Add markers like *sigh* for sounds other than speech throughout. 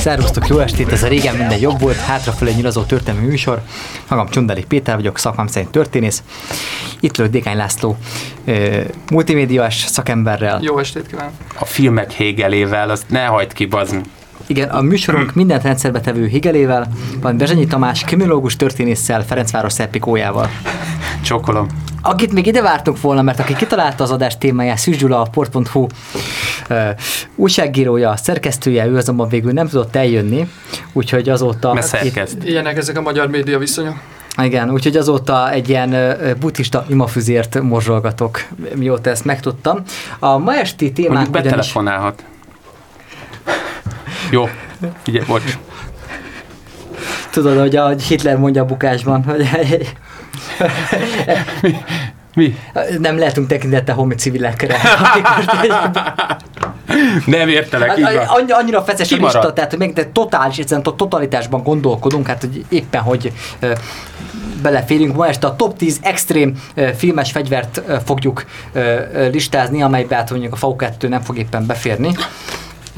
Szervusztok, jó estét! Ez a régen minden jobb volt, hátrafelé nyilazó történelmi műsor. Magam Csundalik Péter vagyok, szakmám szerint történész. Itt lőtt Dékány László, multimédiás szakemberrel. Jó estét kívánok! A filmek Hegelével, azt ne hagyd ki, bazd. Igen, a műsorunk mindent rendszerbe tevő Higelével, van Bezsenyi Tamás, kriminológus történésszel, Ferencváros Szerpikójával. Csokolom. Akit még ide vártunk volna, mert aki kitalálta az adás témáját, Szűz Gyula, a port.hu uh, újságírója, szerkesztője, ő azonban végül nem tudott eljönni, úgyhogy azóta... Mert szerkeszt. Ilyenek ezek a magyar média viszonyok. Igen, úgyhogy azóta egy ilyen buddhista imafüzért morzsolgatok, mióta ezt megtudtam. A ma esti témánk Mondjuk ugyanis... Jó, figyelj, bocs. Tudod, hogy a Hitler mondja a bukásban, hogy Mi? nem lehetünk tekintettel homi civilekre. Nem értelek, így van. Annyi, annyira feszes a Kimaradt. lista, tehát hogy meg de totális, egyszerűen a totalitásban gondolkodunk, hát hogy éppen, hogy ö, beleférünk. Ma este a top 10 extrém ö, filmes fegyvert ö, fogjuk ö, listázni, amelybe hát mondjuk a FAU2 nem fog éppen beférni.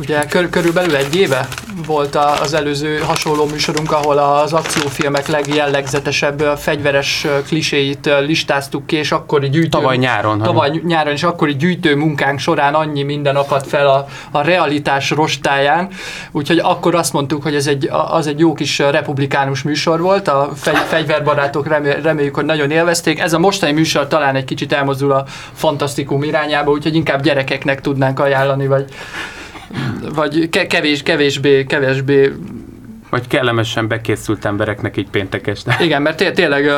Ugye kör, körülbelül egy éve volt az előző hasonló műsorunk, ahol az akciófilmek legjellegzetesebb fegyveres kliséit listáztuk ki, és akkori gyűjtő... Tavaly nyáron, hanem. Tavaly nyáron, és akkori gyűjtő munkánk során annyi minden akadt fel a, a realitás rostáján, úgyhogy akkor azt mondtuk, hogy ez egy, az egy jó kis republikánus műsor volt, a fegy, fegyverbarátok remé, reméljük, hogy nagyon élvezték. Ez a mostani műsor talán egy kicsit elmozdul a fantasztikum irányába, úgyhogy inkább gyerekeknek tudnánk ajánlani, vagy vagy ke- kevés, kevésbé, kevésbé, Vagy kellemesen bekészült embereknek így péntek este. igen, mert té- tényleg,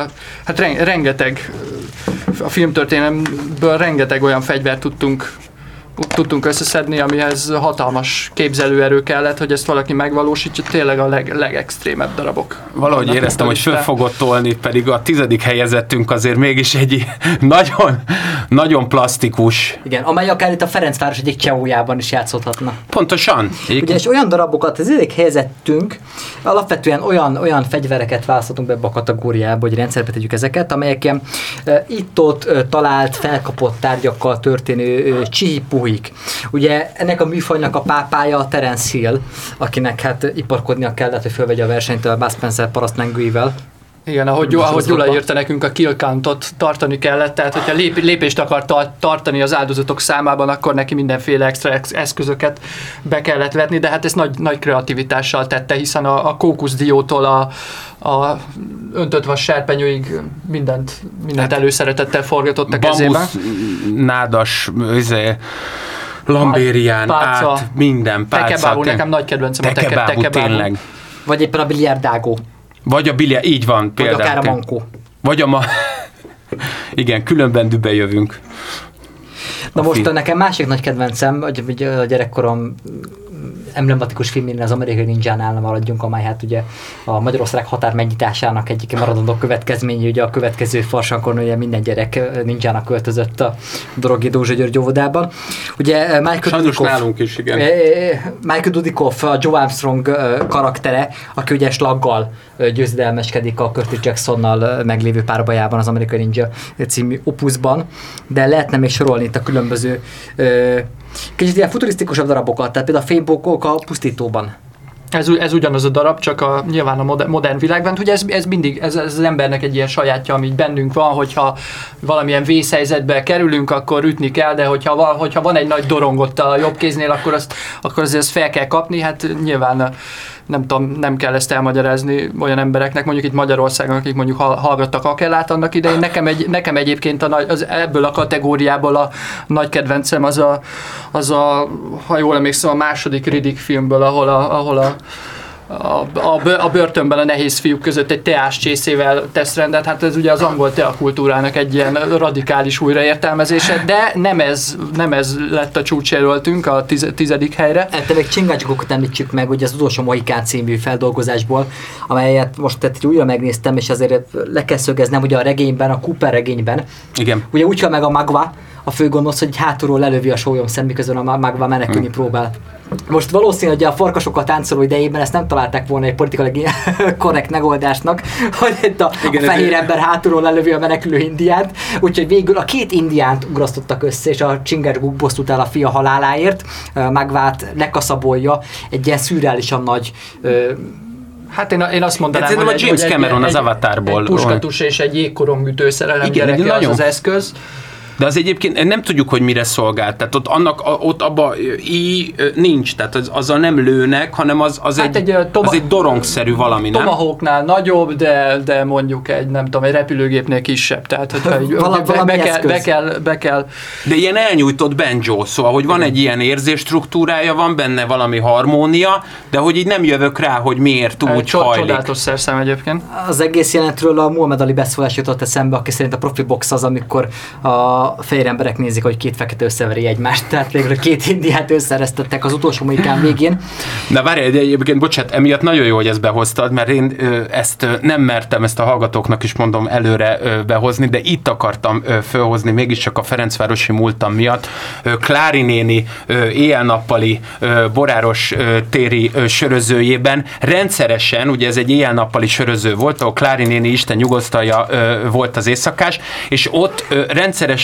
hát ren- rengeteg, a filmtörténelemből rengeteg olyan fegyvert tudtunk tudtunk összeszedni, amihez hatalmas képzelőerő kellett, hogy ezt valaki megvalósítsa, tényleg a leg, legextrémebb darabok. Valahogy vannak éreztem, hogy föl fogott tolni, pedig a tizedik helyezettünk azért mégis egy *laughs* nagyon, nagyon plastikus. Igen, amely akár itt a Ferencváros egyik cseójában is játszódhatna. Pontosan. Ugye, és olyan darabokat, az idég helyezettünk, alapvetően olyan, olyan fegyvereket választottunk be ebbe a kategóriába, hogy rendszerbe tegyük ezeket, amelyek ilyen e, itt-ott e, talált, felkapott tárgyakkal történő e, csihipuhik. Ugye ennek a műfajnak a pápája a Terence Hill, akinek hát iparkodnia kellett, hogy fölvegye a versenyt a Bud Spencer parasztmengőivel. Igen, ahogy, Most ahogy Gyula írta nekünk, a kill countot tartani kellett, tehát hogyha lép, lépést akar ta- tartani az áldozatok számában, akkor neki mindenféle extra ex- eszközöket be kellett vetni, de hát ezt nagy, nagy kreativitással tette, hiszen a, a kókuszdiótól a, a öntött vas serpenyőig mindent, mindent Hát, előszeretettel forgatott a kezében. Bambusz, nádas, izé, lambérián Pálca. át, minden pálca. Tekebábú, nekem nagy kedvencem a teke, Tekebábú, tekebábú. tényleg. Vagy éppen a biliárdágó, Vagy a bilje, így van vagy például. akár a mankó. Vagy a ma... *laughs* Igen, különben dübe jövünk. Na A most film. nekem másik nagy kedvencem, hogy a gyerekkorom emblematikus filmén az amerikai ninjánál nem maradjunk, amely hát ugye a Magyarország határ megnyitásának egyik maradandó következménye, ugye a következő farsankon ugye minden gyerek ninjának költözött a Dorogi Dózsa György óvodában. Ugye Michael Sajnos Dudikoff, nálunk is, igen. Michael Dudikoff, a Joe Armstrong karaktere, aki ugye slaggal győzedelmeskedik a Curtis Jacksonnal meglévő párbajában az Amerikai Ninja című opuszban, de lehetne még sorolni itt a különböző kicsit ilyen futurisztikusabb darabokat, tehát például a fénybókok a pusztítóban. Ez, ez ugyanaz a darab, csak a, nyilván a modern, világban. Ugye ez, ez mindig, ez, ez az embernek egy ilyen sajátja, ami így bennünk van, hogyha valamilyen vészhelyzetbe kerülünk, akkor ütni kell, de hogyha van, hogyha van egy nagy dorong ott a jobb kéznél, akkor, azt, akkor azért ezt fel kell kapni. Hát nyilván nem tudom, nem kell ezt elmagyarázni olyan embereknek, mondjuk itt Magyarországon, akik mondjuk hall- hallgattak Akellát annak idején. Nekem, egy, nekem egyébként a nagy, az, ebből a kategóriából a nagy kedvencem az a, az a ha jól emlékszem, a második Riddick filmből, ahol a, ahol a a, a, börtönben a nehéz fiúk között egy teás csészével tesz rendet, hát ez ugye az angol teakultúrának egy ilyen radikális újraértelmezése, de nem ez, nem ez lett a csúcsjelöltünk a tiz, tizedik helyre. Te még csingácsokokat említsük meg, ugye az utolsó Mohikán című feldolgozásból, amelyet most tehát újra megnéztem, és azért le kell szögeznem, ugye a regényben, a Cooper regényben, Igen. ugye úgy hal meg a Magva, a főgonosz, hogy hátulról lelövi a sólyom szem, miközben a Magva menekülni próbál. Most valószínű, hogy a farkasokkal táncoló idejében ezt nem találták volna egy politikai *laughs* korrekt megoldásnak, hogy itt a, Igen, a fehér ember hátulról lelövi a menekülő indiánt, úgyhogy végül a két indiánt ugrasztottak össze, és a Csingerguk bosszút el a fia haláláért, ö, Magvát lekaszabolja egy ilyen szürreálisan nagy ö, Hát én, én azt mondanám, hogy a James hogy Cameron az egy, Avatarból. Egy puskatus és egy jégkorongütő szerelem Igen, egy gyereke az nagyon- az eszköz. De az egyébként nem tudjuk, hogy mire szolgált. Tehát ott, annak, ott abba i nincs, tehát az, azzal nem lőnek, hanem az, az, Hát egy, egy, toma- az egy dorongszerű valami, nem? Tomahawknál nagyobb, de, de mondjuk egy, nem tudom, egy repülőgépnél kisebb. Tehát, hogyha *laughs* Vala- be, valami be, kell, be, kell, be kell, De ilyen elnyújtott banjo, szóval, hogy van egy ilyen érzésstruktúrája, van benne valami harmónia, de hogy így nem jövök rá, hogy miért úgy Cso- hajlik. Csodálatos szerszám egyébként. Az egész jelentről a Muhammad Ali beszólás jutott eszembe, aki szerint a profi box az, amikor a fehér emberek nézik, hogy két fekete összeveri egymást. Tehát végül két indiát összeresztettek az utolsó mohikán végén. De várj, de egyébként, bocsánat, emiatt nagyon jó, hogy ezt behoztad, mert én ezt nem mertem, ezt a hallgatóknak is mondom előre behozni, de itt akartam fölhozni, mégiscsak a Ferencvárosi múltam miatt. Klári néni éjjel-nappali boráros téri sörözőjében rendszeresen, ugye ez egy éjjel-nappali söröző volt, ahol Klári néni Isten nyugosztalja volt az éjszakás, és ott ö,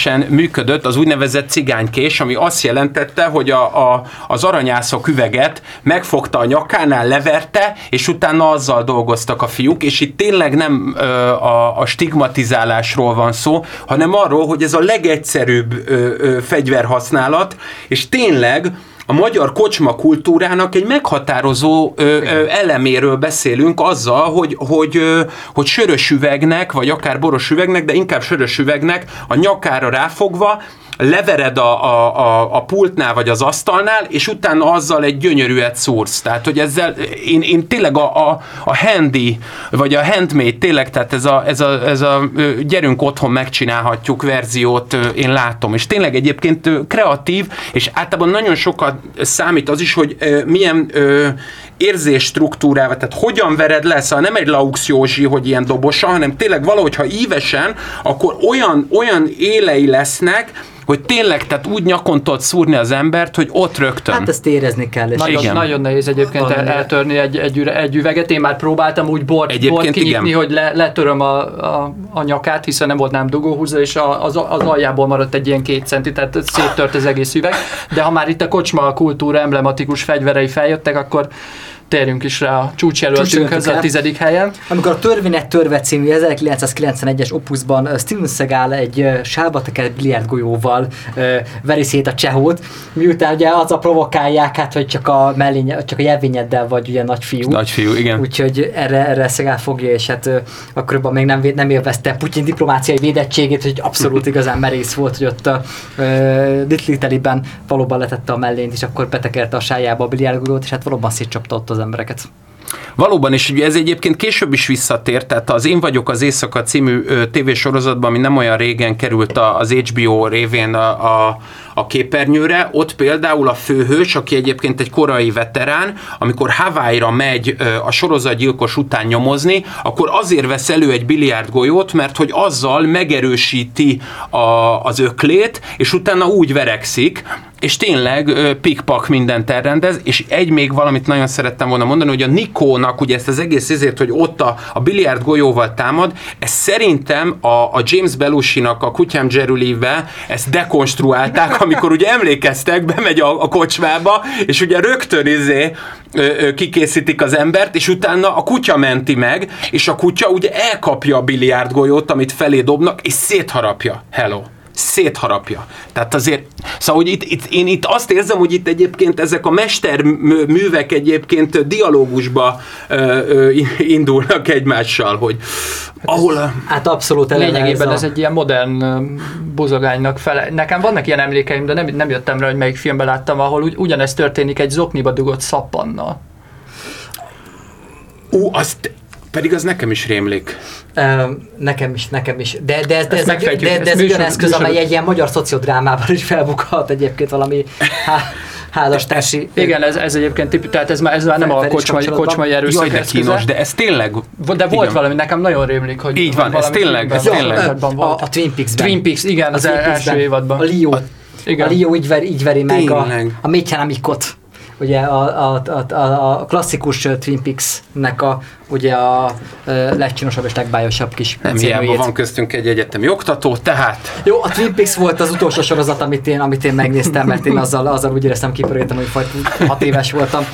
rendszeresen működött az úgynevezett cigánykés, ami azt jelentette, hogy a, a, az aranyászok üveget megfogta a nyakánál, leverte, és utána azzal dolgoztak a fiúk, és itt tényleg nem ö, a, a stigmatizálásról van szó, hanem arról, hogy ez a legegyszerűbb ö, ö, fegyverhasználat, és tényleg a magyar kocsma kultúrának egy meghatározó ö, ö, eleméről beszélünk azzal, hogy, hogy, ö, hogy sörös üvegnek, vagy akár boros üvegnek, de inkább sörös üvegnek a nyakára ráfogva, levered a, a, a, a pultnál vagy az asztalnál, és utána azzal egy gyönyörűet szúrsz. Tehát, hogy ezzel én, én tényleg a, a, a handy, vagy a handmade, tényleg, tehát ez a, ez a, ez a gyerünk otthon megcsinálhatjuk verziót én látom. És tényleg egyébként kreatív, és általában nagyon sokat számít az is, hogy milyen ö, érzésstruktúrával, tehát hogyan vered le, szóval nem egy Laux Józsi, hogy ilyen dobosa, hanem tényleg valahogy, ha ívesen, akkor olyan, olyan élei lesznek, hogy tényleg, tehát úgy nyakon tudod szúrni az embert, hogy ott rögtön. Hát ezt érezni kell. És Nagyon, Igen. nagyon nehéz egyébként el, Valami- eltörni egy, egy, egy üveget. Én már próbáltam úgy bort, Egyébként bort kinyitni, igen. hogy le, letöröm a, a, a nyakát, hiszen nem volt nem dugóhúzó, és a, az, az aljából maradt egy ilyen két centi, tehát széttört az egész üveg. De ha már itt a kocsma kultúra emblematikus fegyverei feljöttek, akkor térjünk is rá a csúcsjelöltünkhöz a tizedik helyen. Amikor a Törvének törve című 1991-es opuszban Steven Seagal egy sávba tekert biliárdgolyóval veri szét a csehót, miután ugye az a provokálják, hát, hogy csak a mellény, csak a jelvényeddel vagy ugye nagyfiú. Nagyfiú, igen. Úgyhogy erre, erre Seagal fogja, és hát akkoriban még nem, nem élvezte Putyin diplomáciai védettségét, hogy abszolút *laughs* igazán merész volt, hogy ott a Italy-ben valóban letette a mellényt, és akkor betekerte a sájába a biliárdgolyót, és hát valóban szétcsapta ott az embereket. Valóban, és ugye ez egyébként később is visszatért, tehát az Én vagyok az éjszaka című tévésorozatban, ami nem olyan régen került az HBO révén a, a, a képernyőre, ott például a főhős, aki egyébként egy korai veterán, amikor Hawaii-ra megy a sorozatgyilkos után nyomozni, akkor azért vesz elő egy biliárdgolyót, mert hogy azzal megerősíti a, az öklét, és utána úgy verekszik, és tényleg pikpak mindent elrendez, és egy még valamit nagyon szerettem volna mondani, hogy a Nikónak ugye ezt az egész ezért, hogy ott a, a biliárd golyóval támad, ez szerintem a, a James Belushi-nak a Kutyám Jerry-be ezt dekonstruálták, *laughs* amikor ugye emlékeztek, bemegy a, a kocsmába, és ugye rögtön izé kikészítik az embert, és utána a kutya menti meg, és a kutya ugye elkapja a biliárd golyót, amit felé dobnak, és szétharapja. Hello szétharapja. Tehát azért, szóval hogy itt, itt, én itt azt érzem, hogy itt egyébként ezek a mesterművek egyébként dialógusba ö, ö, indulnak egymással, hogy ahol... a- Hát abszolút Lényegében a- ez egy ilyen modern buzogánynak fele. Nekem vannak ilyen emlékeim, de nem, nem jöttem rá, hogy melyik filmben láttam, ahol ugy, ugyanezt történik egy zokniba dugott szappannal. Ú, azt, pedig az nekem is rémlik. Ö, nekem is, nekem is. De, de, ez, de, ez, de, de ezt ez olyan eszköz, amely egy ilyen magyar szociodrámában is felbukhat egyébként valami há, házastársi... Igen, ez, ez egyébként tipi, tehát ez már, ez már nem a kocsmai, kocsmai erőszak Jaj, de eszköze. kínos, de ez tényleg... De volt igen. valami, nekem nagyon rémlik, hogy Így van, ez tényleg, ez tényleg. A, a Twin Peaks-ben. Twin Peaks, igen, az Twin első évadban. A Leo. Igen. A Leo így veri, így veri meg a, a Mécsenamikot. Ugye a, a, a, a, a klasszikus Twin Peaks-nek a, ugye a ö, legcsinosabb és legbájosabb kis Nem hiába van köztünk egy egyetemi oktató, tehát Jó, a Twin Peaks volt az utolsó sorozat, amit én, amit én megnéztem, mert én azzal, azzal úgy éreztem kipöröltem, hogy fajt, hat éves voltam.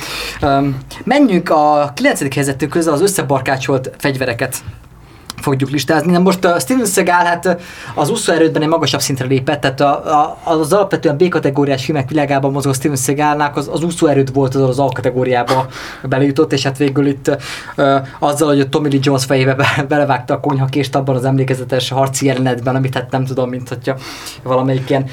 Um, menjünk a 9. helyzetünk közül az összebarkácsolt fegyvereket fogjuk listázni. Na most a Steven Seagal hát az úszóerődben egy magasabb szintre lépett, tehát a, a, az alapvetően B-kategóriás filmek világában mozgó Steven Seagalnak az, az úszóerőd volt az az A-kategóriába *laughs* belejutott, és hát végül itt ö, azzal, hogy a Tommy Lee Jones fejébe be, *laughs* belevágta a konyhakést abban az emlékezetes harci jelenetben, amit hát nem tudom, mint hogyha valamelyik ilyen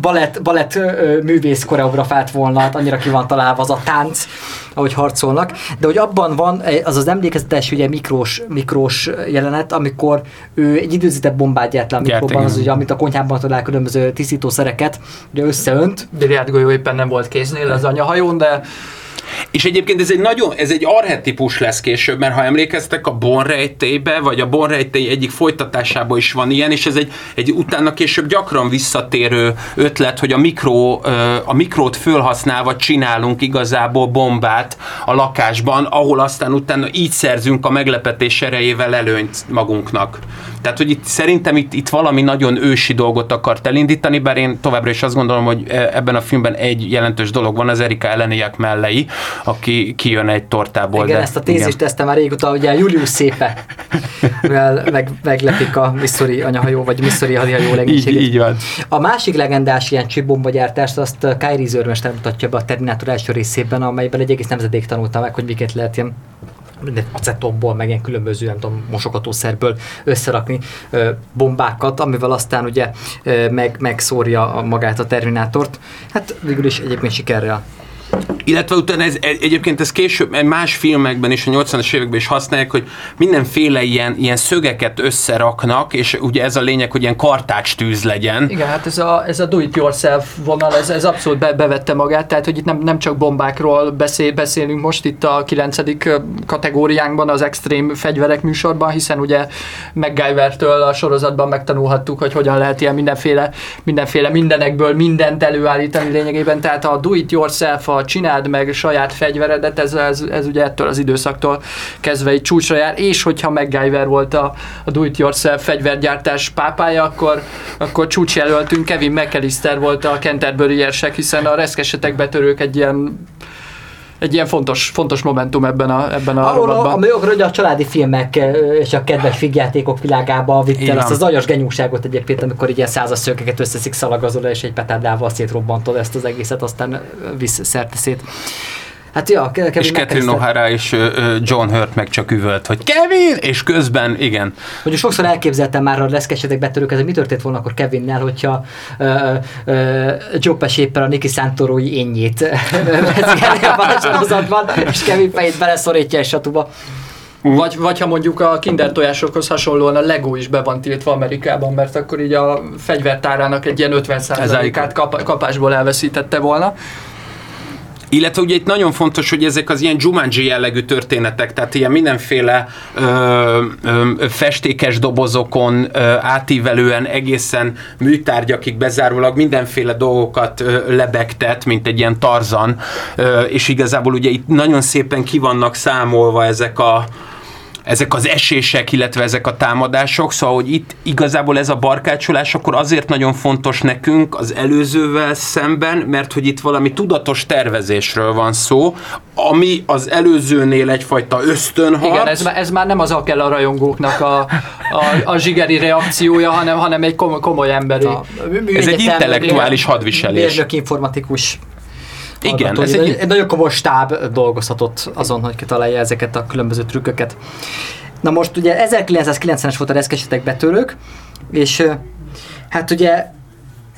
balett, balett művész koreografált volna, hát annyira ki van találva az a tánc, ahogy harcolnak, de hogy abban van az az emlékezetes ugye mikrós, mikrós jelenet, amikor ő egy időzített bombát gyárt le a Gyárt, mikróban, az ugye, amit a konyhában talál különböző tisztítószereket, ugye összeönt, Biliárd golyó éppen nem volt kéznél az anyahajón, de És egyébként ez egy nagyon, ez egy arhetipus lesz később, mert ha emlékeztek a Bonrejtébe, vagy a Bonrejtély egyik folytatásában is van ilyen, és ez egy, egy utána később gyakran visszatérő ötlet, hogy a, mikro, a mikrót fölhasználva csinálunk igazából bombát a lakásban, ahol aztán utána így szerzünk a meglepetés erejével előnyt magunknak. Tehát, hogy itt szerintem itt, itt valami nagyon ősi dolgot akart elindítani, bár én továbbra is azt gondolom, hogy e- ebben a filmben egy jelentős dolog van, az Erika Eleniak mellei, aki kijön egy tortából. igen, de, ezt a tézist tesztem már régóta, ugye Julius szépe, mivel meg, meglepik a Missouri anyahajó, vagy Missouri hadihajó Így, legénységét. így van. A másik legendás ilyen csipbombagyártást azt Kyrie Zörmester mutatja be a Terminator első részében, amelyben egy egész nemzedék tanulta meg, hogy miket lehet ilyen minden acetonból, meg ilyen különböző, nem tudom, mosogatószerből összerakni ö, bombákat, amivel aztán ugye ö, meg, megszórja magát a Terminátort. Hát végül is egyébként sikerrel. Illetve utána ez, egy- egyébként ez később más filmekben és a 80-as években is használják, hogy mindenféle ilyen, ilyen szögeket összeraknak, és ugye ez a lényeg, hogy ilyen kartács tűz legyen. Igen, hát ez a, ez a do-it-yourself vonal, ez, ez abszolút be, bevette magát, tehát hogy itt nem, nem csak bombákról beszél, beszélünk most itt a kilencedik ö, kategóriánkban, az extrém fegyverek műsorban, hiszen ugye MacGyver-től a sorozatban megtanulhattuk, hogy hogyan lehet ilyen mindenféle, mindenféle mindenekből mindent előállítani lényegében, tehát a do-it-yourself, a csináld meg saját fegyveredet, ez, ez, ez ugye ettől az időszaktól kezdve egy csúcsra jár, és hogyha MacGyver volt a, a do-it-yourself fegyvergyártás pápája, akkor, akkor csúcsjelöltünk Kevin McAllister volt a Canterbury érsek, hiszen a reszkesetek betörők egy ilyen egy ilyen fontos, fontos momentum ebben a, ebben a Ahol a, rovatban. ami ugye a családi filmek és a kedves figjátékok világába vitt el azt az aljas genyúságot egyébként, amikor ilyen százas szökeket összeszik szalagazol és egy petárdával szétrobbantod ezt az egészet, aztán visz szerte szét. Hát ja, Kevin És Catherine O'Hara és John Hurt meg csak üvölt, hogy Kevin! És közben, igen, Hogy sokszor elképzeltem már a leszkesetek betörők, ez mi történt volna akkor Kevinnel, hogyha ö, ö, Joe Pesci éppen a Niki Santorói énjét vezényelni a és Kevin fejét beleszorítja egy satuba. Vagy, vagy ha mondjuk a kinder tojásokhoz hasonlóan a Lego is be van tiltva Amerikában, mert akkor így a fegyvertárának egy ilyen 50%-át kap, kapásból elveszítette volna. Illetve ugye itt nagyon fontos, hogy ezek az ilyen Jumanji jellegű történetek, tehát ilyen mindenféle ö, ö, festékes dobozokon ö, átívelően egészen műtárgyakig bezárólag mindenféle dolgokat ö, lebegtet, mint egy ilyen tarzan, ö, és igazából ugye itt nagyon szépen ki vannak számolva ezek a ezek az esések, illetve ezek a támadások, szóval, hogy itt igazából ez a barkácsolás akkor azért nagyon fontos nekünk az előzővel szemben, mert hogy itt valami tudatos tervezésről van szó, ami az előzőnél egyfajta ösztönharc. Igen, ez, ez már nem az a kell a rajongóknak a, a, a zsigeri reakciója, hanem, hanem egy komoly, komoly emberi. A Ez egy intellektuális hadviselés. Mérnök informatikus Igen, ez egy, egy, nagyon komoly stáb dolgozhatott azon, hogy kitalálja ezeket a különböző trükköket. Na most ugye 1990-es volt a reszkesetek betörők, és hát ugye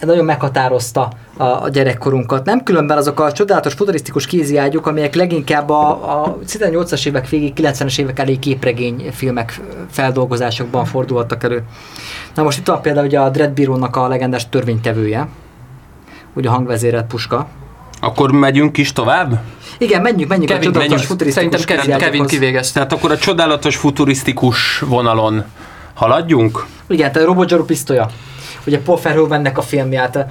nagyon meghatározta a, a gyerekkorunkat. Nem különben azok a csodálatos futurisztikus kéziágyuk, amelyek leginkább a, a 80-as évek végig, 90-es évek elé képregény filmek feldolgozásokban fordulhattak elő. Na most itt van például ugye a Dread Bureau-nak a legendás törvénytevője, ugye a hangvezérelt puska, Akkor megyünk is tovább? Igen, menjünk, menjünk Kevin, a csodálatos menjünk. futurisztikus Szerintem Kevin, kivégezte. Tehát akkor a csodálatos futurisztikus vonalon haladjunk? Igen, tehát a Robot Zsaru pisztolya. Ugye Paul Verhoevennek a filmját,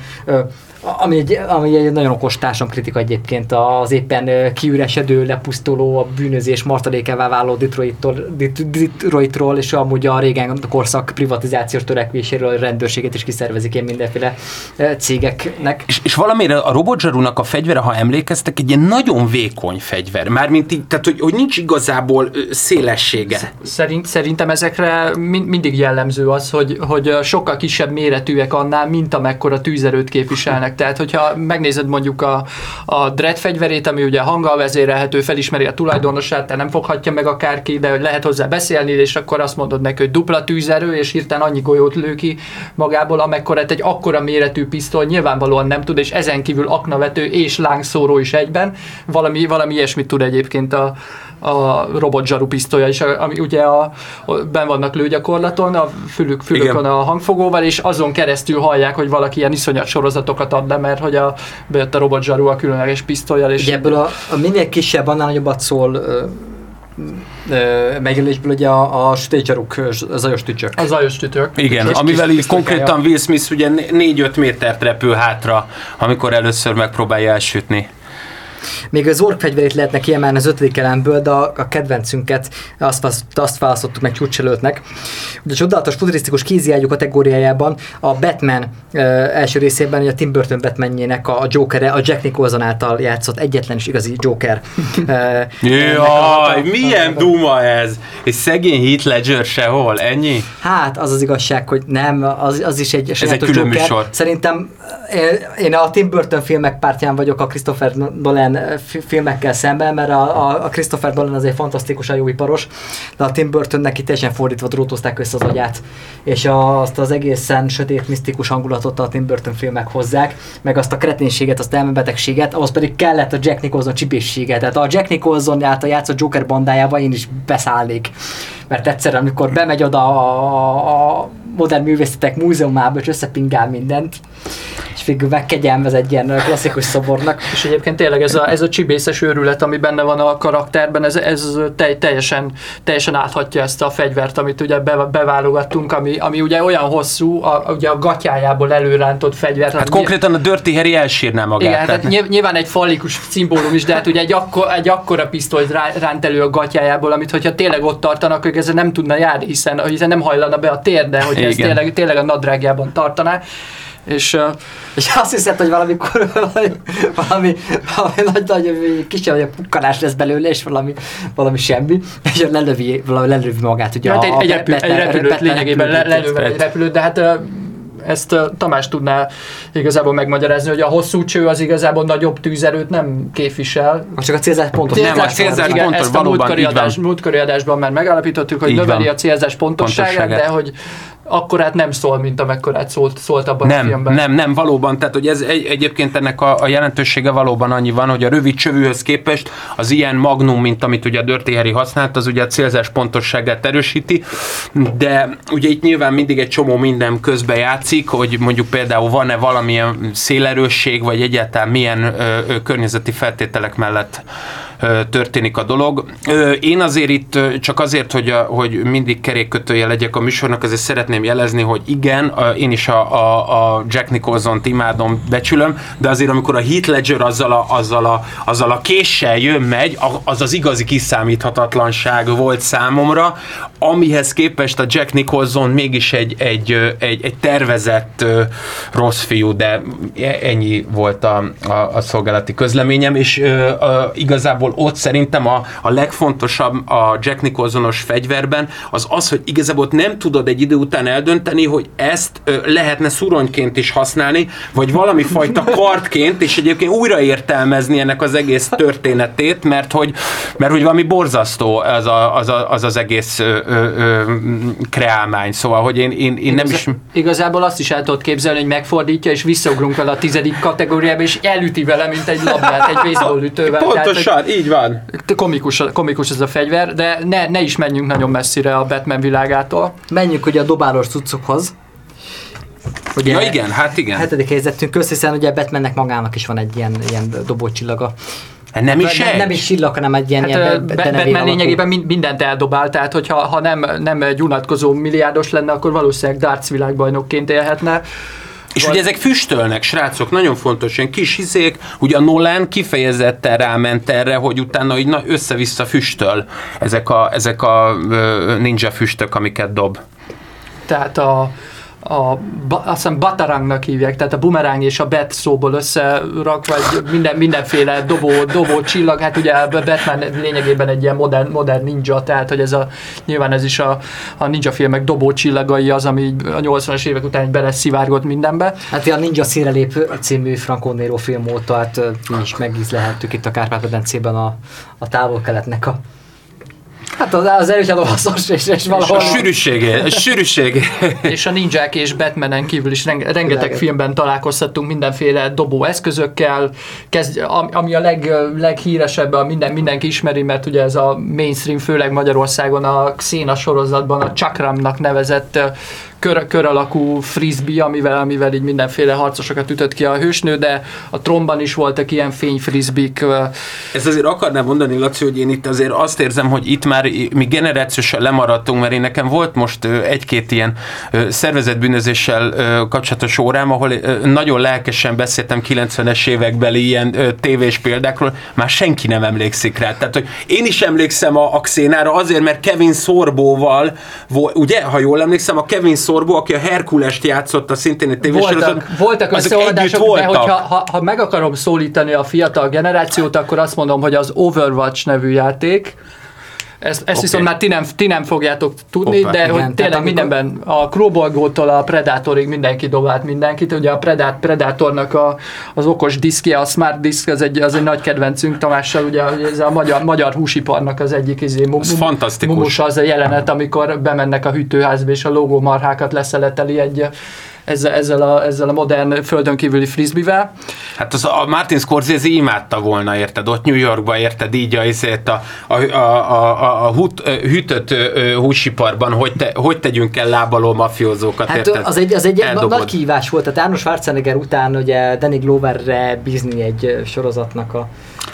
ami egy, ami egy nagyon okos társadalomkritika egyébként az éppen kiüresedő, lepusztuló, a bűnözés martalékává váló Detroittól, Det- Detroitról, és amúgy a régen korszak privatizációs törekvéséről a rendőrséget is kiszervezik ilyen mindenféle cégeknek. És, és valamire a robotzsarúnak a fegyvere, ha emlékeztek, egy ilyen nagyon vékony fegyver. Mármint így, tehát hogy, hogy nincs igazából szélessége. Szerint, szerintem ezekre min- mindig jellemző az, hogy, hogy sokkal kisebb méretűek annál, mint amekkora tűzerőt képviselnek. Tehát, hogyha megnézed mondjuk a, a Dread fegyverét, ami ugye hanggal vezérelhető, felismeri a tulajdonosát, tehát nem foghatja meg akárki, de hogy lehet hozzá beszélni, és akkor azt mondod neki, hogy dupla tűzerő, és hirtelen annyi golyót lő ki magából, amekkora egy akkora méretű pisztoly nyilvánvalóan nem tud, és ezen kívül aknavető és lángszóró is egyben. Valami, valami ilyesmit tud egyébként a, a robot zsaru pisztolya is, ami ugye a, a, ben vannak lőgyakorlaton, a fülük, fülükön Igen. a hangfogóval, és azon keresztül hallják, hogy valaki ilyen iszonyat sorozatokat ad le, mert hogy a, bejött a robot zsaru a különleges pisztolyjal, és Ugye ebből a, a minél kisebb, annál nagyobbat szól ö, ö, megjelölésből ugye a, a sütégyzsaruk, ö, zajos tücsök. a zajos tütők. Igen, Kis- amivel így konkrétan Will Smith ugye 4-5 métert repül hátra, amikor először megpróbálja elsütni. Még az ork fegyverét lehetne kiemelni az ötödik elemből, de a, a kedvencünket azt, azt választottuk meg csúcselőtnek. Ugye a csodálatos futurisztikus kéziágyú kategóriájában a Batman ö, első részében, a Tim Burton Batmanjének a, a Jokere, a Jack Nicholson által játszott egyetlen és igazi Joker. *laughs* Jaj, milyen duma ez! És szegény Heath Ledger sehol, ennyi? Hát, az az igazság, hogy nem, az, az is egy sajátos külön Joker. műsor. Szerintem én, a Tim Burton filmek pártján vagyok a Christopher Nolan fi- filmekkel szemben, mert a, a, a Christopher Nolan azért fantasztikusan jó iparos, de a Tim Burton neki teljesen fordítva drótozták össze az agyát, és a, azt az egészen sötét, misztikus hangulatot a Tim Burton filmek hozzák, meg azt a kreténséget, azt a elmebetegséget, ahhoz pedig kellett a Jack Nicholson csipéssége. Tehát a Jack Nicholson által játszott Joker bandájába én is beszállnék. Mert egyszer, amikor bemegy oda a, a modern művészetek múzeumába, és összepingál mindent, és végül megkegyelmez egy ilyen klasszikus szobornak. És egyébként tényleg ez a, ez a csibészes őrület, ami benne van a karakterben, ez, ez te, teljesen, teljesen áthatja ezt a fegyvert, amit ugye be, beválogattunk, ami, ami ugye olyan hosszú, a, ugye a gatyájából előrántott fegyver. Hát konkrétan a Dirty Harry elsírná magát. igen, tehát tehát nyilv- nyilván egy fallikus szimbólum is, de hát ugye egy, akkor, egy akkora pisztolyt rá, ránt elő a gatyájából, amit hogyha tényleg ott tartanak, ők ezzel nem tudna járni, hiszen, hiszen nem hajlana be a térde, hogy ez Igen. tényleg, tényleg a nadrágjában tartaná. És És azt hiszed, hogy valamikor valami, valami, valami nagy, nagy kisebb vagy pukkanás lesz belőle, és valami, valami semmi, és lelövi, valami lelövi magát. Ugye hát a, egy, egy, a repül, egy repülőt lényegében le, repülőt. lelővel egy repülőt, de hát ezt Tamás tudná igazából megmagyarázni, hogy a hosszú cső az igazából nagyobb tűzerőt nem képvisel. Csak a célzás pontos. Nem, a Célzás célzás pont, igen, pontos, ezt a múltkori, adás, múltkori adásban már megállapítottuk, hogy Így növeli van. a célzás pontosságát, Pontosságát. de hogy akkorát nem szól, mint amekkorát szólt, szólt abban a Nem, filmben. nem, nem, valóban. Tehát, hogy ez egy, egyébként ennek a, a jelentősége valóban annyi van, hogy a rövid csövűhöz képest az ilyen magnum, mint amit ugye a Dirty Harry használt, az ugye a célzás pontosságát erősíti, de ugye itt nyilván mindig egy csomó minden közbe játszik, hogy mondjuk például van-e valamilyen szélerősség, vagy egyáltalán milyen ö, ö, környezeti feltételek mellett történik a dolog. Én azért itt csak azért, hogy, a, hogy mindig kerékkötője legyek a műsornak, azért szeretném jelezni, hogy igen, én is a, a, a Jack Nicholson-t imádom, becsülöm, de azért amikor a Heath Ledger azzal a, azzal a, azzal a késsel jön megy, a- az az igazi kiszámíthatatlanság volt számomra, amihez képest a Jack Nicholson mégis egy, egy, egy, egy tervezett rossz fiú, de ennyi volt a, a, a szolgálati közleményem, és ö, igazából ott szerintem a, a legfontosabb a Jack Nicholsonos fegyverben az az, hogy igazából nem tudod egy idő után eldönteni, hogy ezt ö, lehetne szuronyként is használni, vagy valami fajta *laughs* kardként, és egyébként újra értelmezni ennek az egész történetét, mert hogy, mert hogy valami borzasztó az a, az, a, az, az egész ö, ö, kreálmány. Szóval, hogy én, én, én nem is... Igazából azt is el tudod képzelni, hogy megfordítja, és visszaugrunk vele a tizedik kategóriába, és elüti vele, mint egy labdát, egy baseball ütővel. Tehát, hogy- Pontosan, így van. komikus, komikus ez a fegyver, de ne, ne is menjünk nagyon messzire a Batman világától. Menjünk ugye a dobálós cuccokhoz. Ugye, Ja igen, hát igen. Hetedik helyzetünk közt, hiszen ugye Batmannek magának is van egy ilyen, ilyen dobócsillaga. Hát nem is nem, egy. nem is csillag, hanem egy ilyen, Hát ilyen be- Batman alakú. lényegében min- mindent eldobál, tehát hogyha ha nem, nem egy unatkozó milliárdos lenne, akkor valószínűleg darts világbajnokként élhetne. És Vagy- ugye ezek füstölnek, srácok, nagyon fontos, ilyen kis izék, ugye a Nolan kifejezetten ráment erre, hogy utána így na, össze-vissza füstöl ezek a, ezek a ninja füstök, amiket dob. Tehát a, a, azt hiszem Batarangnak hívják, tehát a bumeráng és a bet szóból összerak, vagy minden, mindenféle dobó, dobó csillag, hát ugye Batman lényegében egy ilyen modern, modern ninja, tehát hogy ez a, nyilván ez is a, a ninja filmek dobó csillagai az, ami a 80-as évek után beleszivárgott mindenbe. Hát a Ninja Színre lép című Franco Nero film óta, hát mi is megízlelhettük itt a Kárpát-medencében a, a távol-keletnek a Hát az, az erős hasznos, és, és A valahol... sűrűségé, a sűrűségé. *laughs* és a ninják és Batmanen kívül is renge, rengeteg Világos. filmben találkoztattunk mindenféle dobó eszközökkel, kezd, am- ami a leg, leghíresebb, a minden, mindenki ismeri, mert ugye ez a mainstream, főleg Magyarországon a Xena sorozatban a Chakramnak nevezett kör, kör alakú frisbee, amivel, amivel így mindenféle harcosokat ütött ki a hősnő, de a tromban is voltak ilyen fényfrisbik, ö, Ez azért akarnám mondani, Laci, hogy én itt azért azt érzem, hogy itt már mi generációsan lemaradtunk, mert én nekem volt most egy-két ilyen szervezetbűnözéssel kapcsolatos órám, ahol nagyon lelkesen beszéltem 90-es évekbeli ilyen tévés példákról, már senki nem emlékszik rá. Tehát, hogy én is emlékszem a, a Xénára azért, mert Kevin Szorbóval, ugye, ha jól emlékszem, a Kevin Szorbó, aki a Herkulest játszotta szintén egy voltak, voltak összeoldások, de voltak. hogyha ha, ha meg akarom szólítani a fiatal generációt, akkor azt mondom, hogy az Overwatch nevű játék, ezt, ezt Oké. viszont már ti nem, ti nem fogjátok tudni, Hoppá. de Igen, hogy tényleg amikor- mindenben a Crowball-tól a Predatorig mindenki dobált mindenkit. Ugye a Predat, Predatornak a, az okos diszkje, a Smart Disk, az egy, az egy nagy kedvencünk Tamással, ugye ez a magyar, magyar húsiparnak az egyik izé, mum, Ez fantasztikus. Mumus az a jelenet, amikor bemennek a hűtőházba és a logómarhákat leszeleteli egy ezzel, ezzel, a, ezzel a modern földön kívüli frisbivel. Hát az a Martin Scorsese imádta volna, érted, ott New Yorkba, érted, így a, a, a, a, a, a hút, hűtött húsiparban, hogy, te, hogy tegyünk el lábaló mafiózókat, Hát érted? az egy, az egy Eldobod. nagy kihívás volt, tehát Arnold Schwarzenegger után ugye Danny Gloverre bízni egy sorozatnak a,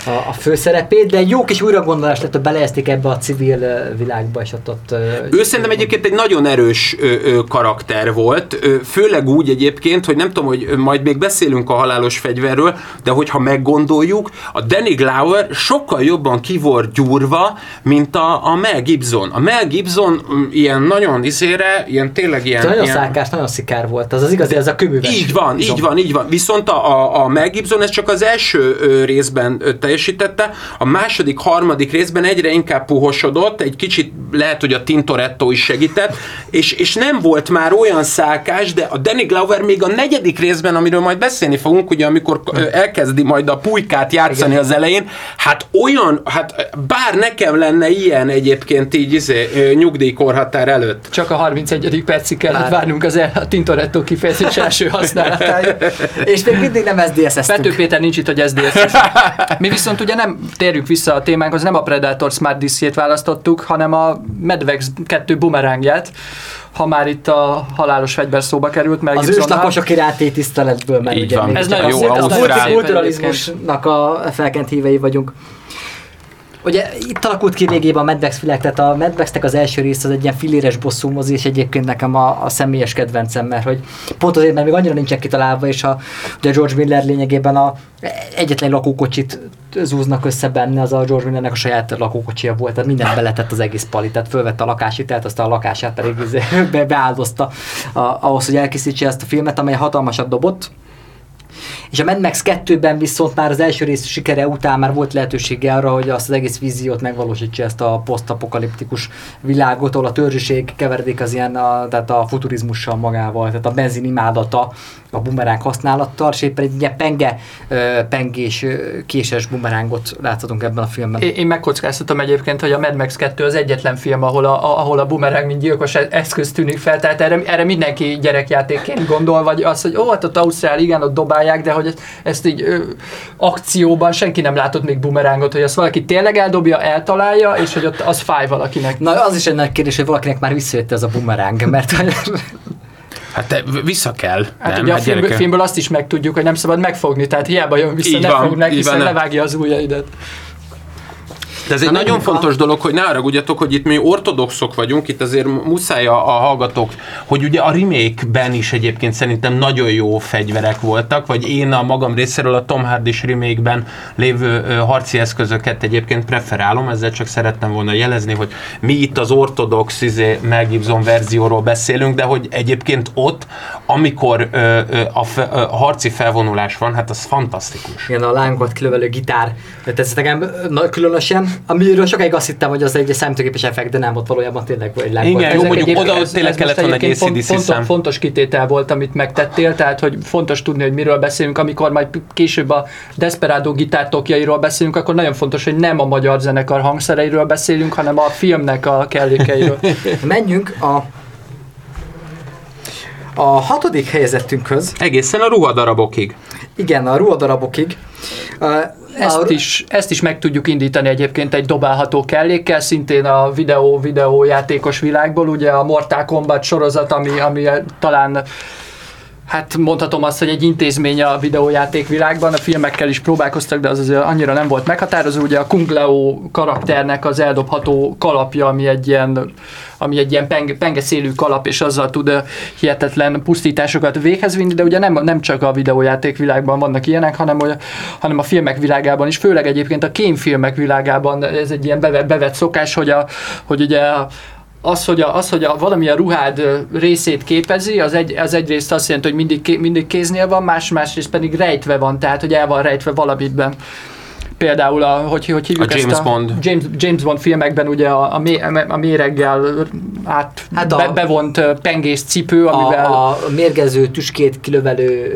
a, a főszerepét, de jó kis újragondolás lett, hogy belejezték ebbe a civil világba, és ott, ott Ő szerintem egyébként egy nagyon erős ö, ö, karakter volt, ö, főleg úgy egyébként, hogy nem tudom, hogy majd még beszélünk a halálos fegyverről, de hogyha meggondoljuk, a Danny Glover sokkal jobban ki volt gyúrva, mint a, a Mel Gibson. A Mel Gibson mm, ilyen nagyon izére, ilyen tényleg ilyen... nagyon ilyen szálkás, nagyon szikár volt, az az igazi, ez a köműves. Így van, így van, így van. Viszont a, a, a Mel Gibson ezt csak az első részben ö, teljesítette, a második, harmadik részben egyre inkább puhosodott, egy kicsit lehet, hogy a Tintoretto is segített, és, és nem volt már olyan szálkás, de a Danny Glover még a negyedik részben, amiről majd beszélni fogunk, ugye amikor ö, elkezdi majd a pulykát játszani Igen. az elején, hát olyan, hát bár nekem lenne ilyen egyébként így izé, nyugdíjkorhatár előtt. Csak a 31. percig kellett Már. várnunk az el, a Tintoretto kifejezés első használatáig. *laughs* És még mindig nem Pető SDSS-tünk. Péter nincs itt, hogy SZDSZ. *laughs* Mi viszont ugye nem térjük vissza a témánkhoz, nem a Predator Smart Diszjét választottuk, hanem a Medvex 2 bumerángját, ha már itt a halálos fegyver szóba került, meg Az Gibsonnal. őslakosok iránti tiszteletből, Így ugye van. Ez nagyon a- szép, a ez kulturalizmusnak a felkent hívei vagyunk. Ugye itt alakult ki végében a Medvex világ, tehát a Medvexnek az első rész az egy ilyen filéres bosszú mozi, és egyébként nekem a, a személyes kedvencem, mert hogy pont azért, mert még annyira nincsen kitalálva, és a, ugye George Miller lényegében a egyetlen lakókocsit zúznak össze benne, az a George Millernek a saját lakókocsija volt, tehát mindent beletett az egész pali, tehát fölvette a lakáshitelt, aztán a lakását pedig izé *laughs* be, beáldozta a, ahhoz, hogy elkészítse ezt a filmet, amely hatalmasat dobott, és a Mad Max 2-ben viszont már az első rész sikere után már volt lehetősége arra, hogy azt az egész víziót megvalósítsa ezt a posztapokaliptikus világot, ahol a törzsiség keveredik az ilyen, a, tehát a futurizmussal magával, tehát a benzin imádata, a bumeráng használattal, és éppen egy ilyen penge, pengés, késes bumerángot láthatunk ebben a filmben. Én, én megkockáztatom egyébként, hogy a Mad Max 2 az egyetlen film, ahol a, a, ahol a bumerang mint gyilkos e- eszköz tűnik fel, tehát erre, erre mindenki gyerekjátékként gondol, vagy az, hogy ó, hát ott Ausztrál, igen, ott dobálják, de hogy ezt, így ö, akcióban senki nem látott még bumerángot, hogy azt valaki tényleg eldobja, eltalálja, és hogy ott az fáj valakinek. Na az is egy nagy kérdés, hogy valakinek már visszajött ez a bumeráng, mert Hát te, vissza kell. Hát nem? ugye a hát filmből, gyerekek. filmből azt is megtudjuk, hogy nem szabad megfogni, tehát hiába jön vissza, Így ne van, így hiszen van, nem. levágja az ujjaidat. De ez egy Na, nagyon menjünk fontos dolog, hogy ne haragudjatok, hogy itt mi ortodoxok vagyunk, itt azért muszáj a, a hallgatók, hogy ugye a remake-ben is egyébként szerintem nagyon jó fegyverek voltak, vagy én a magam részéről a Tom Hardy-s remake-ben lévő ö, harci eszközöket egyébként preferálom, ezzel csak szerettem volna jelezni, hogy mi itt az ortodox izé, Mel Gibson verzióról beszélünk, de hogy egyébként ott, amikor ö, ö, a, fe, ö, a harci felvonulás van, hát az fantasztikus. Igen, a lángot kilövelő gitár. tetszett nekem na, különösen, amiről sokáig azt hittem, hogy az egy számítógépes effekt, de nem, ott valójában tényleg egy láng Igen, volt. jó, mondjuk oda ez- tényleg ez kellett volna egy fontos, szám. fontos kitétel volt, amit megtettél, tehát hogy fontos tudni, hogy miről beszélünk, amikor majd később a Desperado gitártokjairól beszélünk, akkor nagyon fontos, hogy nem a magyar zenekar hangszereiről beszélünk, hanem a filmnek a kellékeiről. *laughs* Menjünk a a hatodik helyezettünkhöz, Egészen a ruhadarabokig. igen, a ruhadarabokig. Ezt is, ezt is meg tudjuk indítani egyébként egy dobálható kellékkel, szintén a videó, videójátékos világból, ugye a Mortal Kombat sorozat, ami, ami talán Hát mondhatom azt, hogy egy intézmény a videójáték világban, a filmekkel is próbálkoztak, de az azért annyira nem volt meghatározó. Ugye a Kung Lao karakternek az eldobható kalapja, ami egy ilyen, ami egy ilyen penge, pengeszélű kalap, és azzal tud hihetetlen pusztításokat véghez vinni, de ugye nem, nem csak a videójáték világban vannak ilyenek, hanem, hanem a filmek világában is, főleg egyébként a kémfilmek világában ez egy ilyen bevett, bevett szokás, hogy, a, hogy ugye a- az, hogy, a, az, hogy a, valamilyen ruhád részét képezi, az, egy, az egyrészt azt jelenti, hogy mindig, mindig kéznél van, más, másrészt pedig rejtve van, tehát hogy el van rejtve valamitben. Például, a, hogy, hogy hívjuk A ezt James a Bond. James, James Bond filmekben ugye a, a, mé, a méreggel át Hát a- be, bevont pengész cipő, amivel a, a mérgező tüskét kilövelő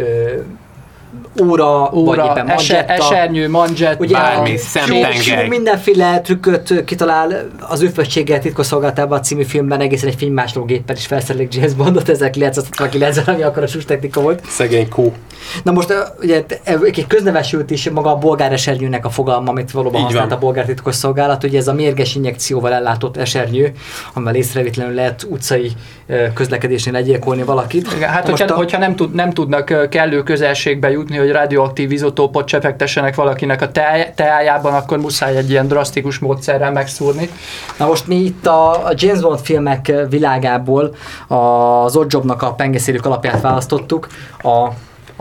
ö, óra, vagy óra, éppen manzsetta. esernyő, manzsett, Ugye Bármi, a szemtengely. Mindenféle trükköt kitalál az őfösséggel titkosszolgáltában című filmben egészen egy fénymásológéppel is felszerelik James Bondot 1969-ben, ami akkor a sus technika volt. Szegény kú. Na most ugye egy köznevesült is maga a bolgár esernyőnek a fogalma, amit valóban Így használt van. a bolgár titkosszolgálat, ugye ez a mérges injekcióval ellátott esernyő, amivel észrevétlenül lehet utcai közlekedésnél legyilkolni valakit. Igen, hát hogyha, a- hogyha nem, tud, nem tudnak kellő közelségbe jutni, hogy radioaktív izotópot csepegtessenek valakinek a teáj- teájában, akkor muszáj egy ilyen drasztikus módszerrel megszúrni. Na most mi itt a, James Bond filmek világából az Oddjobnak a pengeszélű alapját választottuk, a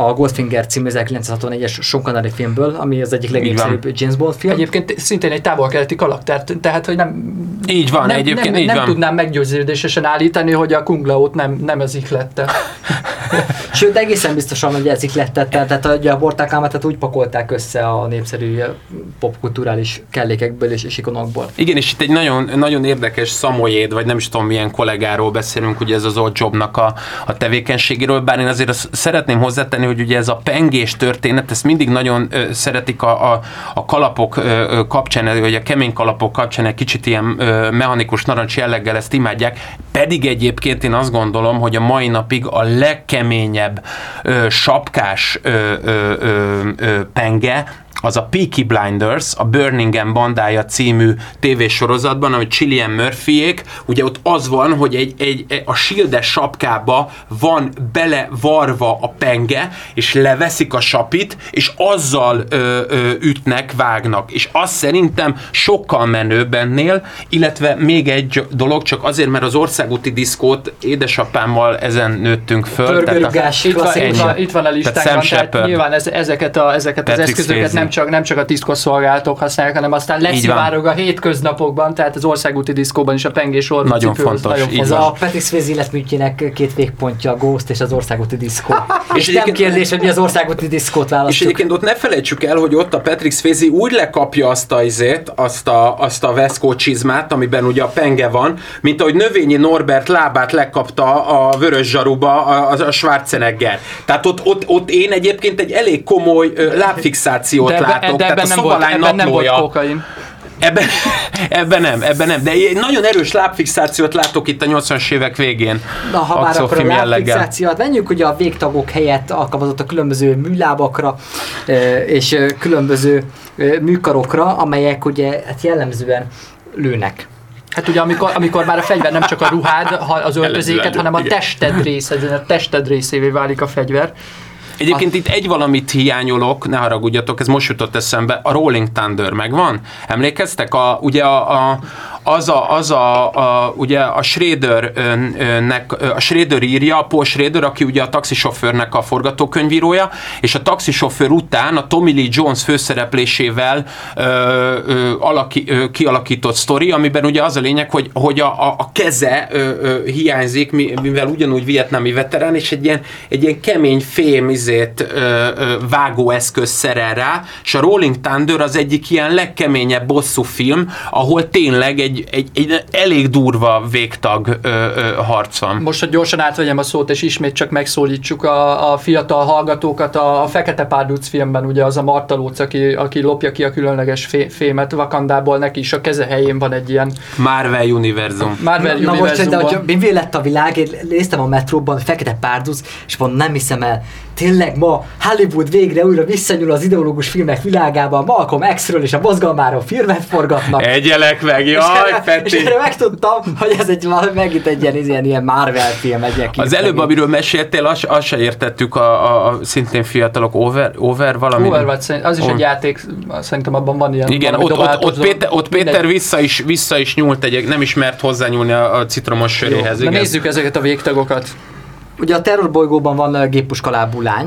a Goldfinger című 1964-es Sean filmből, ami az egyik legnépszerűbb James Bond film. Egyébként szintén egy távol-keleti karakter, tehát hogy nem, Így van, nem, egyébként nem, így nem van. tudnám meggyőződésesen állítani, hogy a Kung Lao-t nem, nem ez ihlette. *laughs* *laughs* Sőt, egészen biztosan, hogy ez lett, tehát hogy a Mortal Kombatot úgy pakolták össze a népszerű popkulturális kellékekből és, és ikonokból. Igen, és itt egy nagyon, nagyon érdekes szamoyéd, vagy nem is tudom milyen kollégáról beszélünk, ugye ez az old jobnak a, a tevékenységéről, bár én azért azt szeretném hozzátenni, hogy ugye ez a pengés történet, ezt mindig nagyon ö, szeretik a, a, a kalapok ö, kapcsán, vagy a kemény kalapok kapcsán egy kicsit ilyen ö, mechanikus narancs jelleggel ezt imádják, pedig egyébként én azt gondolom, hogy a mai napig a legkeményebb ö, sapkás ö, ö, ö, penge, az a Peaky Blinders, a Birmingham bandája című tévésorozatban, amit Cillian Murphyék, ugye ott az van, hogy egy, egy, a sildes sapkába van belevarva a penge, és leveszik a sapit, és azzal ö, ö, ütnek, vágnak. És az szerintem sokkal menőbb ennél, illetve még egy dolog, csak azért, mert az országúti diszkót édesapámmal ezen nőttünk föl. tehát a- Itt van, itt, van, a listánkban, tehát Shepard. nyilván ez, ezeket, a, ezeket az eszközöket Swayze. nem csak, nem csak a tiszkosszolgálatok használják, hanem aztán leszivárog a hétköznapokban, tehát az országúti diszkóban is a pengés orvú Nagyon cipő, az fontos, nagyon így Ez fontos. a Patrick Swayze életműtjének két végpontja, a Ghost és az országúti diszkó. *laughs* és, És nem egyébként- kérdés, hogy mi az országúti diszkót És választjuk. egyébként ott ne felejtsük el, hogy ott a Patrick Swayze úgy lekapja azt a izét, azt a, azt a Vesco csizmát, amiben ugye a penge van, mint ahogy növényi Norbert lábát lekapta a vörös zsaruba a, a, Schwarzenegger. Tehát ott, ott, ott én egyébként egy elég komoly lábfixációt De, látok. de ebben, nem volt, ebben nem volt kokain. Ebben, *laughs* ebben nem, ebben nem. De egy nagyon erős lábfixációt látok itt a 80-as évek végén. Na, ha már akkor a lábfixációt menjünk, ugye a végtagok helyett alkalmazott a különböző műlábakra és különböző műkarokra, amelyek ugye hát jellemzően lőnek. Hát ugye amikor, amikor már a fegyver nem csak a ruhád, az öltözéket, hanem a tested része, a tested részévé válik a fegyver. Egyébként itt egy valamit hiányolok, ne haragudjatok, ez most jutott eszembe, a Rolling Thunder megvan? Emlékeztek? A, ugye a, a, az a, az a, a, ugye a Schrader-nek, a Schrader írja, a Paul Schrader, aki ugye a taxisofőrnek a forgatókönyvírója, és a taxisofőr után a Tommy Lee Jones főszereplésével ö, ö, alaki, ö, kialakított sztori, amiben ugye az a lényeg, hogy, hogy a, a, a keze ö, ö, hiányzik, mi- mivel ugyanúgy vietnámi veterán, és egy ilyen, egy ilyen kemény fém izét, vágóeszköz szerel rá, és a Rolling Thunder az egyik ilyen legkeményebb bosszú film, ahol tényleg egy, egy, egy elég durva végtag ö, ö, harc van. Most, hogy gyorsan átvegyem a szót, és ismét csak megszólítsuk a, a fiatal hallgatókat, a, a Fekete Párduc filmben ugye az a Marta Lóc, aki, aki lopja ki a különleges fé, fémet Vakandából, neki is a keze helyén van egy ilyen Marvel Univerzum. Marvel Na most, de hogy mi lett a világ, én néztem a metróban, fekete párduc, és mondom, nem hiszem el, tényleg ma Hollywood végre újra visszanyúl az ideológus filmek világába, Malcolm X-ről és a mozgalmáról filmet forgatnak. Egyelek meg, és, jaj, erre, és erre megtudtam, hogy ez egy valami- megint egy ilyen, ilyen, ilyen Marvel film, egy ilyen Az előbb, amiről meséltél, azt, azt se értettük a, a, a szintén fiatalok, over, over valami. Overwatch, szerint- az is egy Over- játék, szerintem abban van ilyen Igen, ott, ott, ott. Péter, ott Péter Mindegy. vissza is, vissza is nyúlt, egy, nem is mert hozzányúlni a, a citromos söréhez. Na Igen. nézzük ezeket a végtagokat. Ugye a terrorbolygóban van.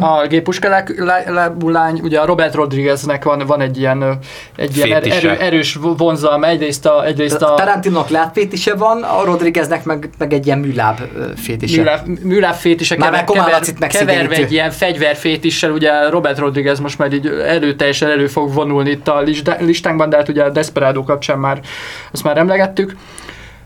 A gépuska lá- lá- lábú lány, ugye a Robert Rodrigueznek van, van egy ilyen, egy ilyen er- erő, erős vonzalma, egyrészt a, egyrészt A a Tarantinónak látfétise van, a Rodrigueznek meg, meg egy ilyen műláb fétise. műláb, műláb fétise Már kever, kever, keverve egy ilyen fegyverfétissel, ugye Robert Rodriguez most már így erőteljesen elő fog vonulni itt a listá- listánkban, de hát ugye a Desperado kapcsán már azt már emlegettük.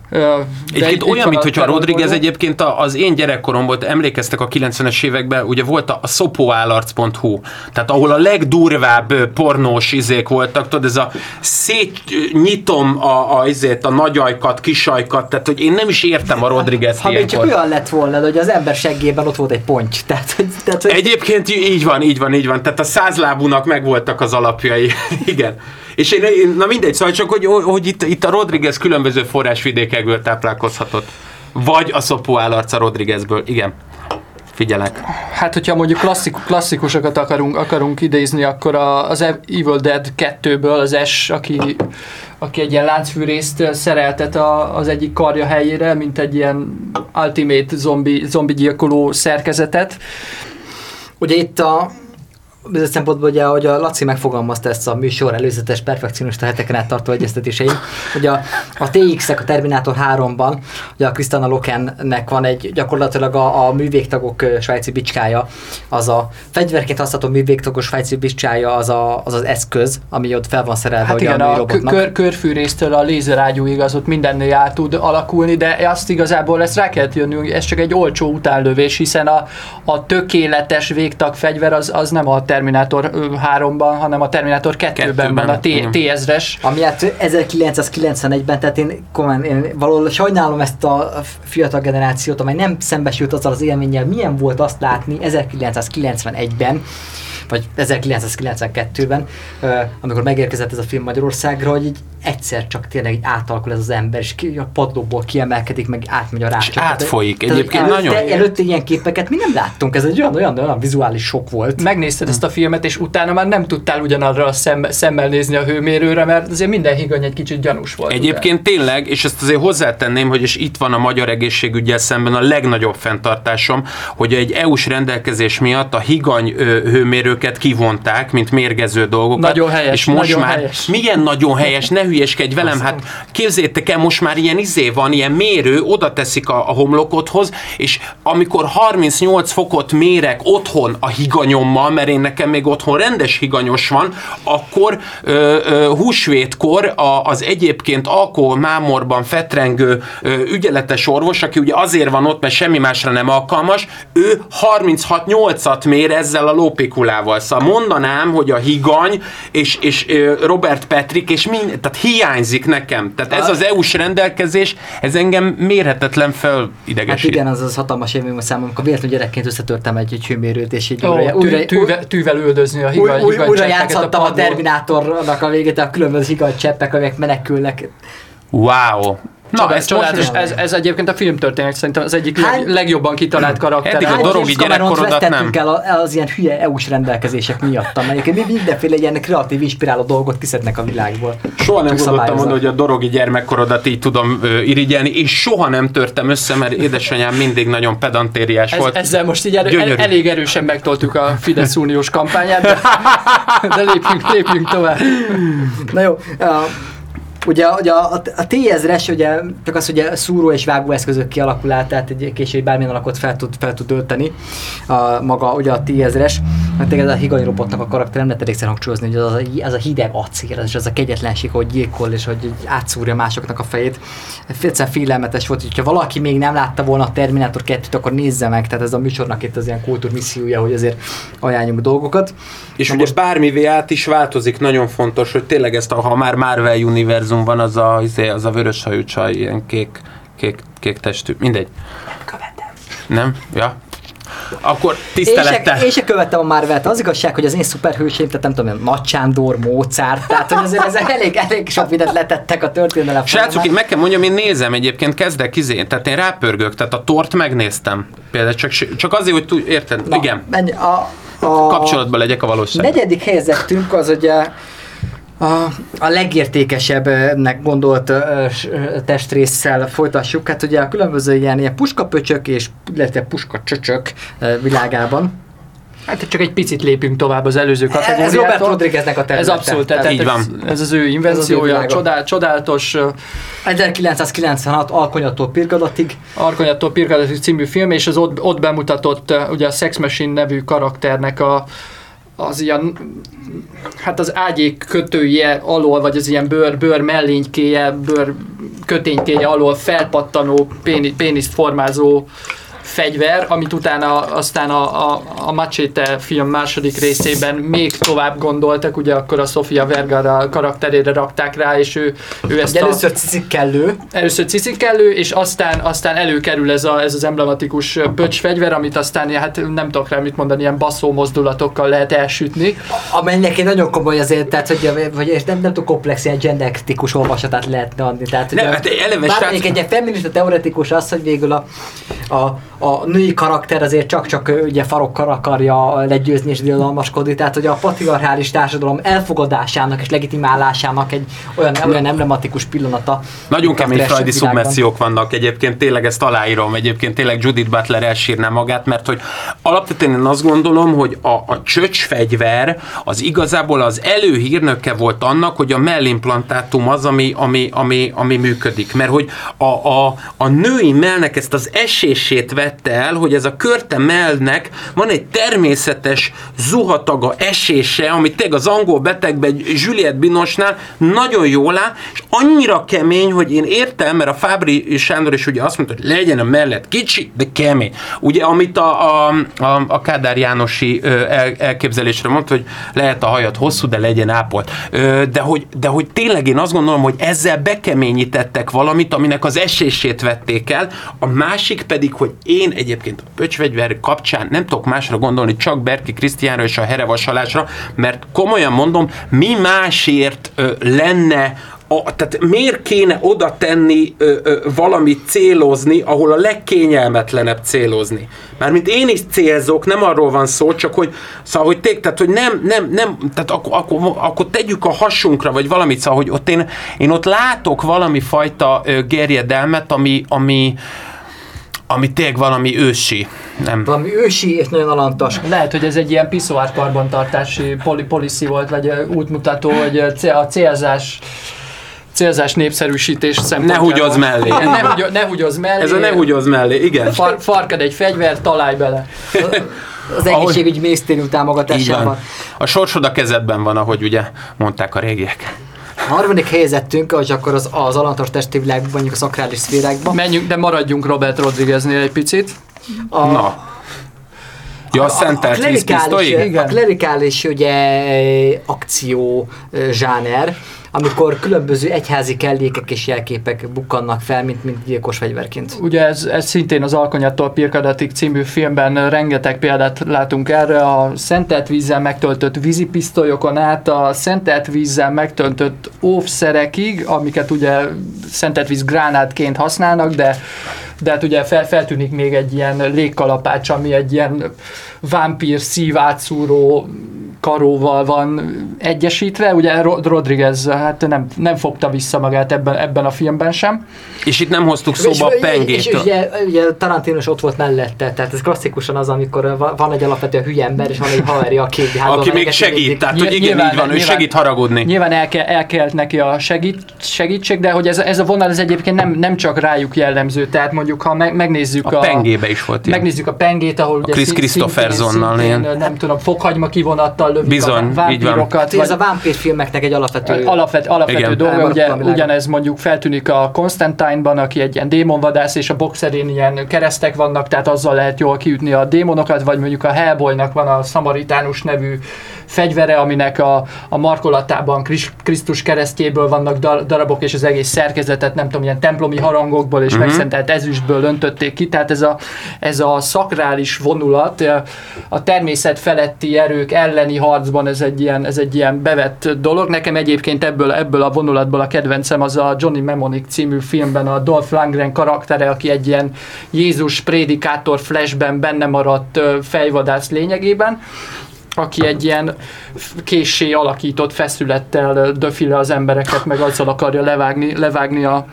Egyébként itt- itt olyan, van mint a hogyha Rodriguez egyébként a- az én gyerekkoromból, emlékeztek a 90-es években, ugye volt a, a szopóállarc.hu, tehát ahol a legdurvább pornós izék voltak, tudod, ez a szétnyitom a, a, izét, a nagyajkat, kisajkat, tehát hogy én nem is értem a Rodriguez Ha még csak ilyenkor. olyan lett volna, hogy az ember seggében ott volt egy ponty. Tehát, tehát, hogy Egyébként így van, így van, így van. Tehát a százlábúnak megvoltak az alapjai. *laughs* Igen. És én, én, na mindegy, szóval csak, hogy, hogy itt, itt a Rodriguez különböző forrásvidékekből táplálkozhatott. Vagy a szopó állarca Rodriguezből. Igen. Figyelek. Hát, hogyha mondjuk klasszik, klasszikusokat akarunk, akarunk idézni, akkor a, az Evil Dead 2-ből az S, aki, aki egy ilyen láncfűrészt szereltet a, az egyik karja helyére, mint egy ilyen ultimate zombi, zombi gyilkoló szerkezetet. ugye itt a bizonyos szempontból, ugye, hogy a Laci megfogalmazta ezt a műsor előzetes perfekcionista heteken át tartó egyeztetésein, hogy a, a TX-ek a Terminátor 3-ban, ugye a Krisztana Lokennek van egy gyakorlatilag a, a művégtagok svájci bicskája, az a fegyverként használható művégtagos svájci bicskája, az, a, az az eszköz, ami ott fel van szerelve Hát igen, a a kör, körfűrésztől a lézerágyúig az ott mindennél át tud alakulni, de azt igazából ezt rá kellett jönnünk, ez csak egy olcsó utánlövés, hiszen a, a tökéletes végtag fegyver az, az nem a Terminátor 3-ban, hanem a Terminátor 2-ben Kettőben, van, a T- igen. T-1000-es. Ami hát 1991-ben, tehát én, komolyan, én valahol sajnálom ezt a fiatal generációt, amely nem szembesült azzal az élménnyel, milyen volt azt látni 1991-ben, vagy 1992-ben, ö, amikor megérkezett ez a film Magyarországra, hogy így egyszer csak tényleg így átalakul ez az ember, és ki, a padlóból kiemelkedik, meg átmegy a rácsot. átfolyik. Tehát, Egyébként előtte, nagyon- Előtte ilyen képeket mi nem láttunk, ez egy olyan, olyan, olyan vizuális sok volt. Megnézted ezt a filmet, és utána már nem tudtál ugyanarra a szem, szemmel nézni a hőmérőre, mert azért minden higany egy kicsit gyanús volt. Egyébként tényleg, és ezt azért hozzátenném, hogy és itt van a magyar egészségügyel szemben a legnagyobb fenntartásom, hogy egy EU-s rendelkezés miatt a higany ö, hőmérőket kivonták, mint mérgező dolgokat. Nagyon helyes, És most nagyon már, helyes. milyen nagyon helyes, ne hülyeskedj velem, hát képzétek el, most már ilyen izé van, ilyen mérő, oda teszik a, a homlokodhoz, és amikor 38 fokot mérek otthon a higanyommal, mert én nekem még otthon rendes higanyos van, akkor ö, ö, húsvétkor a, az egyébként alkohol mámorban fetrengő ö, ügyeletes orvos, aki ugye azért van ott, mert semmi másra nem alkalmas, ő 36-8-at mér ezzel a lópikulával. Szóval mondanám, hogy a higany és, és Robert Patrick, és mind, tehát hiányzik nekem. Tehát ez az EU-s rendelkezés, ez engem mérhetetlen Hát felidegesít. igen, az az hatalmas élmény a számomra, amikor véletlenül gyerekként összetörtem egy, egy hőmérőt, és így Ó, újra, tű, újra, tűvel, tűvel üldözni a új, higany, új, higany újra játszottam a, padlón. Terminátornak a végét, a különböző higany cseppek, amelyek menekülnek. Wow! Na, ezt csodálatos. Ez, ez egyébként a filmtörténet szerintem az egyik Hány- leg, legjobban kitalált karakter. Eddig a dorogi gyerekkorodat nem. el az ilyen hülye EU-s rendelkezések miatt, amelyek mi- mindenféle ilyen kreatív, inspiráló dolgot kiszednek a világból. Soha nem gondoltam volna, hogy a dorogi gyermekkorodat így tudom ö, irigyelni, és soha nem törtem össze, mert édesanyám mindig nagyon pedantériás Ez, volt. ezzel most így elő, el, elég erősen megtoltuk a Fidesz uniós kampányát, de, de lépjünk, lépjünk tovább. Na jó, uh, ugye, ugye a, a T-ezres, ugye csak az, hogy a szúró és vágó eszközök kialakulát, tehát egy később bármilyen alakot fel tud, fel tud ölteni a, maga ugye a T-ezres. Mert tényleg ez a higai robotnak a karakter nem lehet elégszer hangsúlyozni, hogy az a, az a hideg acél, és az a kegyetlenség, hogy gyilkol, és hogy átszúrja másoknak a fejét. Egyszerűen félelmetes volt, hogyha valaki még nem látta volna a Terminátor 2-t, akkor nézze meg, tehát ez a műsornak itt az ilyen kultúrmissziója, hogy azért ajánljunk dolgokat. És Na ugye most- bármivé át is változik, nagyon fontos, hogy tényleg ezt, ha már Marvel univerzum van, az a, izé, az a vörös hajú csaj, ilyen kék, kék, kék testű, mindegy. Követem. Nem? Ja. Akkor Én tisztelettel. se, én se követtem a Marvelt, az igazság, hogy az én szuperhőseim, tehát nem tudom, Nagy Sándor, Mozart, tehát hogy azért ezek elég, elég sok mindent letettek a történelem Srácok, én meg kell mondjam, én nézem egyébként, kezdek izé, tehát én rápörgök, tehát a tort megnéztem. Például csak, csak azért, hogy tud, érted? Na, Igen. Menj, a, a Kapcsolatban legyek a valóság. negyedik helyezettünk az ugye a, a legértékesebbnek gondolt ö, testrésszel folytassuk. Hát ugye a különböző ilyen, ilyen puskapöcsök és illetve puskacsöcsök világában. Hát csak egy picit lépünk tovább az előző Ez Robert kategóriától. Rodrigueznek a Ez területe. abszolút, tehát Így ez, van. ez az ő Ez az ő invenciója, csodál, csodálatos uh, 1996 alkonyattól pirgadatig. Arkonyattól Pirkadatik című film, és az ott, ott bemutatott ugye a Sex Machine nevű karakternek a az ilyen, hát az ágyék kötője alól, vagy az ilyen bőr, bőr mellénykéje, bőr köténykéje alól felpattanó, péni, péniszt formázó fegyver, amit utána aztán a, a, a Machete film második részében még tovább gondoltak, ugye akkor a Sofia Vergara karakterére rakták rá, és ő, ő ezt Ugye a, először cicik kellő, először cicikelő, és aztán, aztán előkerül ez, a, ez az emblematikus pöcs fegyver, amit aztán hát nem tudok rá mit mondani, ilyen baszó mozdulatokkal lehet elsütni. amelynek egy nagyon komoly azért, tehát hogy, hogy nem, nem túl komplex, ilyen genderkritikus olvasatát lehetne adni. Tehát, Nem, ugye, hát eleve srác- egy feminista teoretikus az, hogy végül a, a, a női karakter azért csak-csak ugye farokkal akarja legyőzni és diadalmaskodni, tehát hogy a patriarchális társadalom elfogadásának és legitimálásának egy olyan, olyan emblematikus pillanata. Nagyon kemény frajdi szubmessziók vannak egyébként, tényleg ezt aláírom, egyébként tényleg Judith Butler elsírná magát, mert hogy alapvetően én azt gondolom, hogy a, a csöcsfegyver az igazából az előhírnöke volt annak, hogy a mellimplantátum az, ami, ami, ami, ami működik. Mert hogy a, a, a női mellnek ezt az esését vette el, hogy ez a körte mellnek van egy természetes zuhataga esése, ami tényleg az angol betegben Juliette Binosnál nagyon jól áll, és annyira kemény, hogy én értem, mert a Fábri Sándor is ugye azt mondta, hogy legyen a mellett kicsi, de kemény. Ugye, amit a, a, a, a Kádár Jánosi el, elképzelésre mondta, hogy lehet a hajat hosszú, de legyen ápolt. De, hogy, de hogy tényleg én azt gondolom, hogy ezzel bekeményítettek valamit, aminek az esését vették el, a másik pedig, hogy én egyébként a pöcsfegyver kapcsán nem tudok másra gondolni, csak Berki Krisztiánra és a herevasalásra, mert komolyan mondom, mi másért ö, lenne a, tehát miért kéne oda tenni ö, ö, valamit célozni, ahol a legkényelmetlenebb célozni? Mármint én is célzok, nem arról van szó, csak hogy, szóval, hogy, té, tehát, hogy nem, nem, nem, tehát akkor, akkor, akkor tegyük a hasunkra, vagy valamit, szóval, hogy ott én, én ott látok valami fajta ö, gerjedelmet, ami, ami, ami tényleg valami ősi. Nem. Valami ősi és nagyon alantas. Lehet, hogy ez egy ilyen piszoár karbantartási poli- policy volt, vagy útmutató, hogy a célzás célzás népszerűsítés Ne szempontjából. húgyozz mellé. Ne, húgy, ne húgyozz mellé. Ez a ne húgyozz mellé, igen. Far, farkad egy fegyver, találj bele. Az egészségügyi minisztérium van. A sorsod a kezedben van, ahogy ugye mondták a régiek. A harmadik helyezettünk, hogy akkor az, az alantas testi világban, mondjuk a szakrális szférákban. Menjünk, de maradjunk Robert Rodrigueznél egy picit. A, Na. Ja, a szentelt klerikális, vízpisztoly? a klerikális ugye, akció zsáner, amikor különböző egyházi kellékek és jelképek bukkannak fel, mint, mint gyilkos fegyverként. Ugye ez, ez szintén az Alkonyattól Pirkadatik című filmben rengeteg példát látunk erre, a szentelt vízzel megtöltött vízipisztolyokon át, a szentelt vízzel megtöltött óvszerekig, amiket ugye szentelt víz gránátként használnak, de de hát ugye fel, feltűnik még egy ilyen légkalapács, ami egy ilyen vámpír szív átszúró karóval van egyesítve, ugye Rodriguez hát nem, nem fogta vissza magát ebben, ebben a filmben sem. És itt nem hoztuk szóba és, a pengét. És, és ugye, ugye Tarantino is ott volt mellette, tehát ez klasszikusan az, amikor van egy alapvetően hülye ember, és van egy haveri, aki Aki még segít, tehát hogy igen, nyilván, így van, nyilván, ő segít haragudni. Nyilván el, kell, el kellett neki a segít, segítség, de hogy ez, ez a vonal ez egyébként nem, nem csak rájuk jellemző, tehát mondjuk ha megnézzük a... A pengébe is volt ilyen. Megnézzük a pengét, ahol a ugye Chris Christophersonnal nem tudom, fokhagyma kivonattal lövik Bizony, a vámpírokat. Ez a vámpírfilmeknek egy alapvető... Alapvet, alapvető dolga, ugye ugyanez mondjuk feltűnik a Constantine-ban, aki egy ilyen démonvadász, és a boxerén ilyen keresztek vannak, tehát azzal lehet jól kiütni a démonokat, vagy mondjuk a Hellboynak van a Samaritánus nevű fegyvere, aminek a, a markolatában Krisztus keresztjéből vannak darabok, és az egész szerkezetet, nem tudom, ilyen templomi harangokból és uh-huh. megszentelt ezüstből öntötték ki, tehát ez a, ez a szakrális vonulat, a természet feletti erők elleni harcban ez egy ilyen, ez egy ilyen bevett dolog. Nekem egyébként ebből, ebből a vonulatból a kedvencem az a Johnny Mnemonic című filmben a Dolph Lundgren karaktere, aki egy ilyen Jézus prédikátor flashben benne maradt fejvadász lényegében aki egy ilyen késsé alakított feszülettel döfile az embereket, meg azzal akarja levágni, levágni a,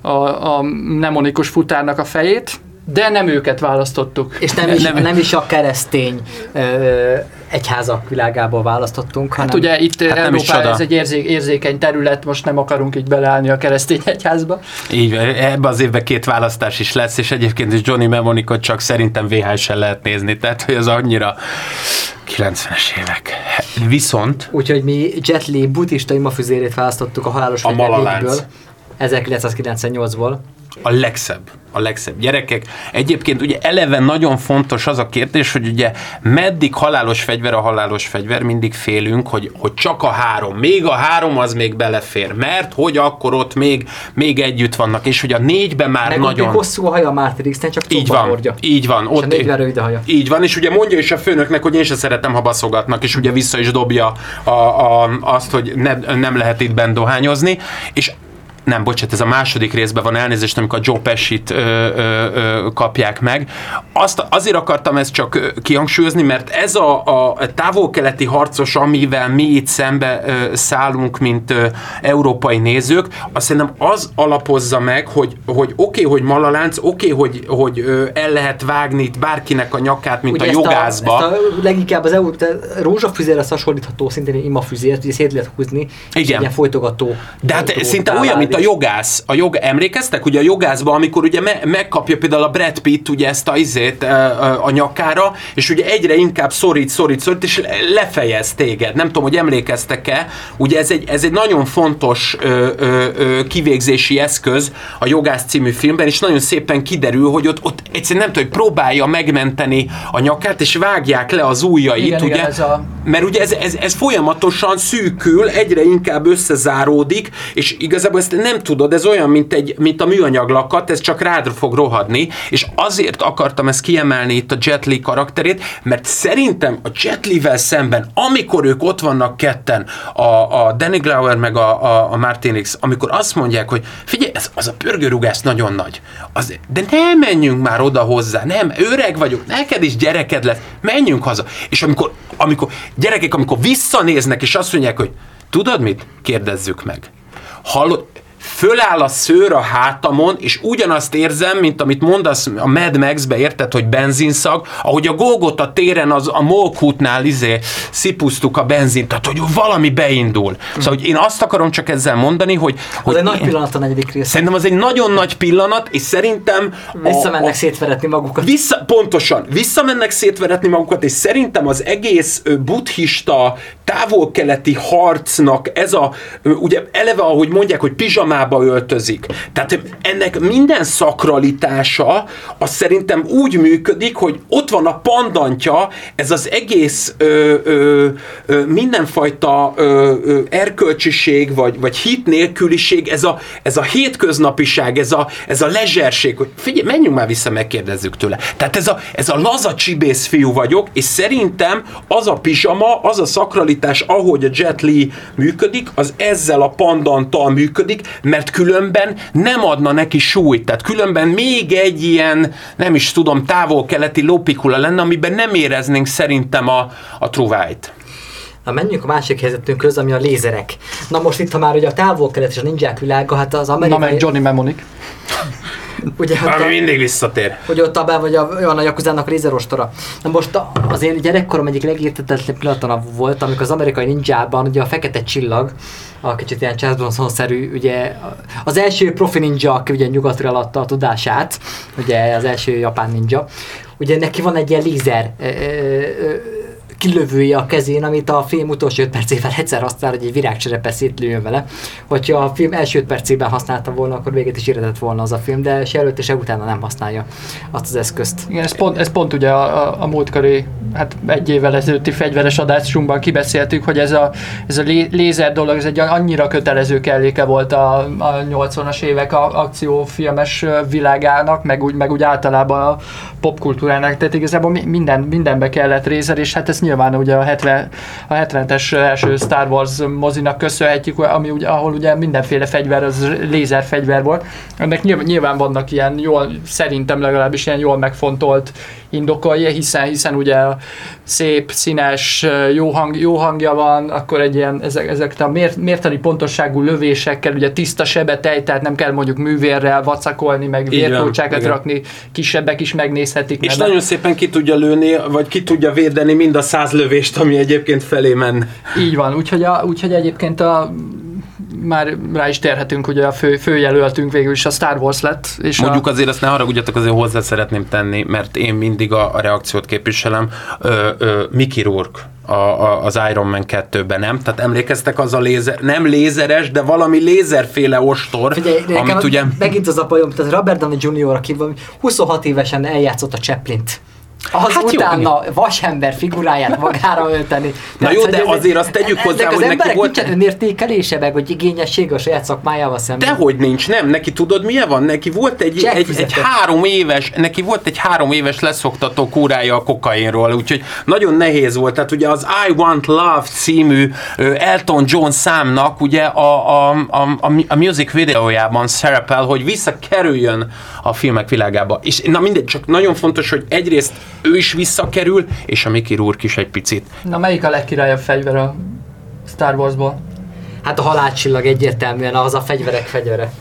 a, a mnemonikus futárnak a fejét. De nem őket választottuk. És nem is, nem, nem is a keresztény ö, egyházak világából választottunk. Hát hanem... ugye itt hát Európában ez egy érzé, érzékeny terület, most nem akarunk így beleállni a keresztény egyházba. Így, ebbe az évben két választás is lesz, és egyébként is Johnny Mnemonicot csak szerintem VHS-en lehet nézni, tehát hogy az annyira 90-es évek. Viszont... Úgyhogy mi Jet Li buddhista imafüzérét választottuk a halálos a 1998-ból. A legszebb a legszebb gyerekek. Egyébként ugye eleve nagyon fontos az a kérdés, hogy ugye meddig halálos fegyver a halálos fegyver, mindig félünk, hogy, hogy csak a három, még a három az még belefér, mert hogy akkor ott még, még együtt vannak, és hogy a négyben már Meg nagyon... hosszú a haja Matrix, csak így van, hordja. így van. És ott a rövid a haja. Így van, és ugye mondja is a főnöknek, hogy én se szeretem, ha baszogatnak, és ugye vissza is dobja a, a, azt, hogy ne, nem lehet itt bent dohányozni, és nem, bocsánat, ez a második részben van elnézést, amikor a Joe Pesci-t ö, ö, ö, kapják meg. Azt, azért akartam ezt csak kihangsúlyozni, mert ez a, a távol-keleti harcos, amivel mi itt szembe szállunk, mint európai nézők, azt szerintem az alapozza meg, hogy, hogy oké, okay, hogy malalánc, oké, okay, hogy, hogy el lehet vágni itt bárkinek a nyakát, mint ugye a jogászba. A, ezt a, leginkább az EU, rózsafüzérre hasonlítható, szintén imafüzért, ugye szét lehet húzni, Igen. ilyen folytogató. De hát szinte olyan, mint a jogász, a jog, emlékeztek ugye a jogászban, amikor ugye me, megkapja például a Brad Pitt ugye ezt a izét a nyakára, és ugye egyre inkább szorít, szorít, szorít, és lefejez téged. Nem tudom, hogy emlékeztek-e, ugye ez egy, ez egy nagyon fontos ö, ö, ö, kivégzési eszköz a jogász című filmben, és nagyon szépen kiderül, hogy ott, ott egyszerűen nem tudom, hogy próbálja megmenteni a nyakát, és vágják le az ujjait, igen, ugye? Igen, ez a... Mert ugye ez, ez, ez folyamatosan szűkül, egyre inkább összezáródik, és igazából ezt nem tudod, ez olyan, mint, egy, mint a műanyag lakat, ez csak rád fog rohadni, és azért akartam ezt kiemelni itt a Jet Li karakterét, mert szerintem a Jet Li-vel szemben, amikor ők ott vannak ketten, a, a Danny Glover meg a, a, a Martinix, amikor azt mondják, hogy figyelj, ez, az a pörgőrugás nagyon nagy, az, de nem menjünk már oda hozzá, nem, öreg vagyok, neked is gyereked lesz, menjünk haza. És amikor, amikor gyerekek, amikor visszanéznek, és azt mondják, hogy tudod mit? Kérdezzük meg. Hallod, föláll a szőr a hátamon, és ugyanazt érzem, mint amit mondasz a Mad Max-be, érted, hogy benzinszag, ahogy a Golgota téren az a Molkútnál izé szipusztuk a benzint, tehát hogy valami beindul. Szóval, hogy én azt akarom csak ezzel mondani, hogy... hogy az egy nagy pillanat a negyedik rész. Szerintem az egy nagyon nagy pillanat, és szerintem... Visszamennek a, szétveretni magukat. Vissza, pontosan, visszamennek szétveretni magukat, és szerintem az egész buddhista, távol-keleti harcnak ez a, ugye eleve, ahogy mondják, hogy pizsamában ruhába öltözik. Tehát ennek minden szakralitása, az szerintem úgy működik, hogy ott van a pandantja, ez az egész ö, ö, ö, mindenfajta ö, ö, erkölcsiség, vagy, vagy hit nélküliség, ez a, ez a hétköznapiság, ez a, ez a lezserség, hogy figyelj, menjünk már vissza, megkérdezzük tőle. Tehát ez a, ez a laza csibész fiú vagyok, és szerintem az a pizsama, az a szakralitás, ahogy a Jet Li működik, az ezzel a pandanttal működik, mert különben nem adna neki súlyt. Tehát különben még egy ilyen, nem is tudom, távol-keleti lopikula lenne, amiben nem éreznénk szerintem a, a truvájt. Na menjünk a másik helyzetünkhöz, ami a lézerek. Na most itt, ha már ugye a távol-kelet és a ninják világa, hát az amerikai... Na meg Johnny Mnemonic. *laughs* Ugye, hát Ami a- mindig visszatér. hogy ott abban vagy a, van a Yakuzának lézerostora. Na most a- azért gyerekkorom egyik legértetetlenebb pillanata volt, amikor az amerikai ninjában ugye a fekete csillag, a kicsit ilyen Charles Bronson-szerű, ugye az első profi ninja, aki ugye nyugatra eladta a tudását, ugye az első japán ninja, ugye neki van egy ilyen lézer ö, ö, kilövője a kezén, amit a film utolsó 5 percében egyszer használ, hogy egy virágcserepe szétlőjön vele. Hogyha a film első 5 percében használta volna, akkor véget is éretett volna az a film, de se előtte, se utána nem használja azt az eszközt. Igen, ez pont, ez pont ugye a, a, a múltkori, hát egy évvel ezelőtti fegyveres adásunkban kibeszéltük, hogy ez a, ez a lé, lézer dolog, ez egy annyira kötelező kelléke volt a, a 80-as évek a, akciófilmes világának, meg úgy, meg úgy általában a popkultúrának, tehát igazából mi- minden, mindenbe kellett rézer, és hát ez nyilván ugye a 70, a 70-es első Star Wars mozinak köszönhetjük, ami ugye, ahol ugye mindenféle fegyver, az lézerfegyver volt. Ennek nyilván, nyilván vannak ilyen jól, szerintem legalábbis ilyen jól megfontolt indokolja, hiszen, hiszen ugye szép, színes, jó, hang, jó hangja van, akkor egy ilyen, ezek, ezek a mér, mértani pontosságú lövésekkel, ugye tiszta sebetej, tehát nem kell mondjuk művérrel vacakolni, meg igen. rakni, kisebbek is megnézhetik. És nagyon szépen ki tudja lőni, vagy ki tudja védeni mind a száz lövést, ami egyébként felé men. Így van, úgyhogy, a, úgyhogy egyébként a, már rá is térhetünk, ugye a fő, főjelöltünk végül is a Star Wars lett. És Mondjuk a, azért azt ne haragudjatok, azért hozzá szeretném tenni, mert én mindig a, a reakciót képviselem. Ö, ö, Mickey Rourke a, a, az Iron Man 2-ben, nem? Tehát emlékeztek az a lézer, nem lézeres, de valami lézerféle ostor, Figyelj, amit ugye... megint az a bajom, tehát Robert Downey Jr., aki valami 26 évesen eljátszott a Chaplin-t. Az Hát hát jó, utána vasember figuráját magára ölteni. Na jó, hogy de azért azt tegyük hozzá, ezek hogy az neki emberek volt- nincsen önértékelése, meg hogy igényessége a saját szakmájával szemben. Dehogy nincs, nem, neki tudod milyen van? Neki volt egy, Jack egy, egy három éves, neki volt egy három éves leszoktató kúrája a kokainról, úgyhogy nagyon nehéz volt. Tehát ugye az I Want Love című Elton John számnak ugye a, a, a, a, a music videójában szerepel, hogy visszakerüljön a filmek világába. És na mindegy, csak nagyon fontos, hogy egyrészt ő is visszakerül, és a Mickey Rourke is egy picit. na melyik a legkirályabb fegyver a Star Warsból? Hát a halálcsillag egyértelműen az a fegyverek fegyvere.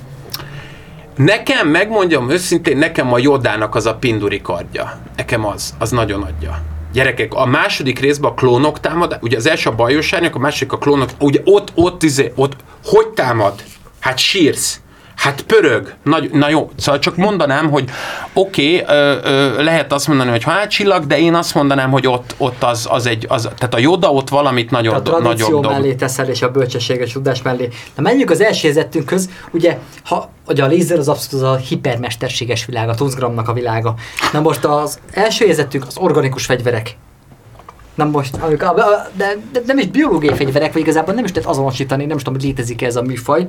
Nekem, megmondjam őszintén, nekem a Jodának az a pinduri kardja. Nekem az, az nagyon adja. Gyerekek, a második részben a klónok támad, ugye az első a bajos árnyak, a másik a klónok, ugye ott, ott, izé, ott, hogy támad? Hát sírsz. Hát pörög. Nagy, na jó, szóval csak mondanám, hogy oké, okay, lehet azt mondani, hogy halálcsillag, de én azt mondanám, hogy ott, ott az, az egy, az, tehát a Joda ott valamit nagyon, a tradíció nagyobb dob. mellé teszel, és a bölcsességes tudás mellé. Na menjünk az első helyzetünkhöz. Ugye, ha, ugye a lézer az abszolút az a hipermesterséges világ, a Tunzgramnak a világa. Na most az első helyzetünk az organikus fegyverek. Na most, amik, a- a- de, de, nem is biológiai fegyverek, vagy igazából nem is lehet azonosítani, nem is tudom, hogy létezik ez a műfaj,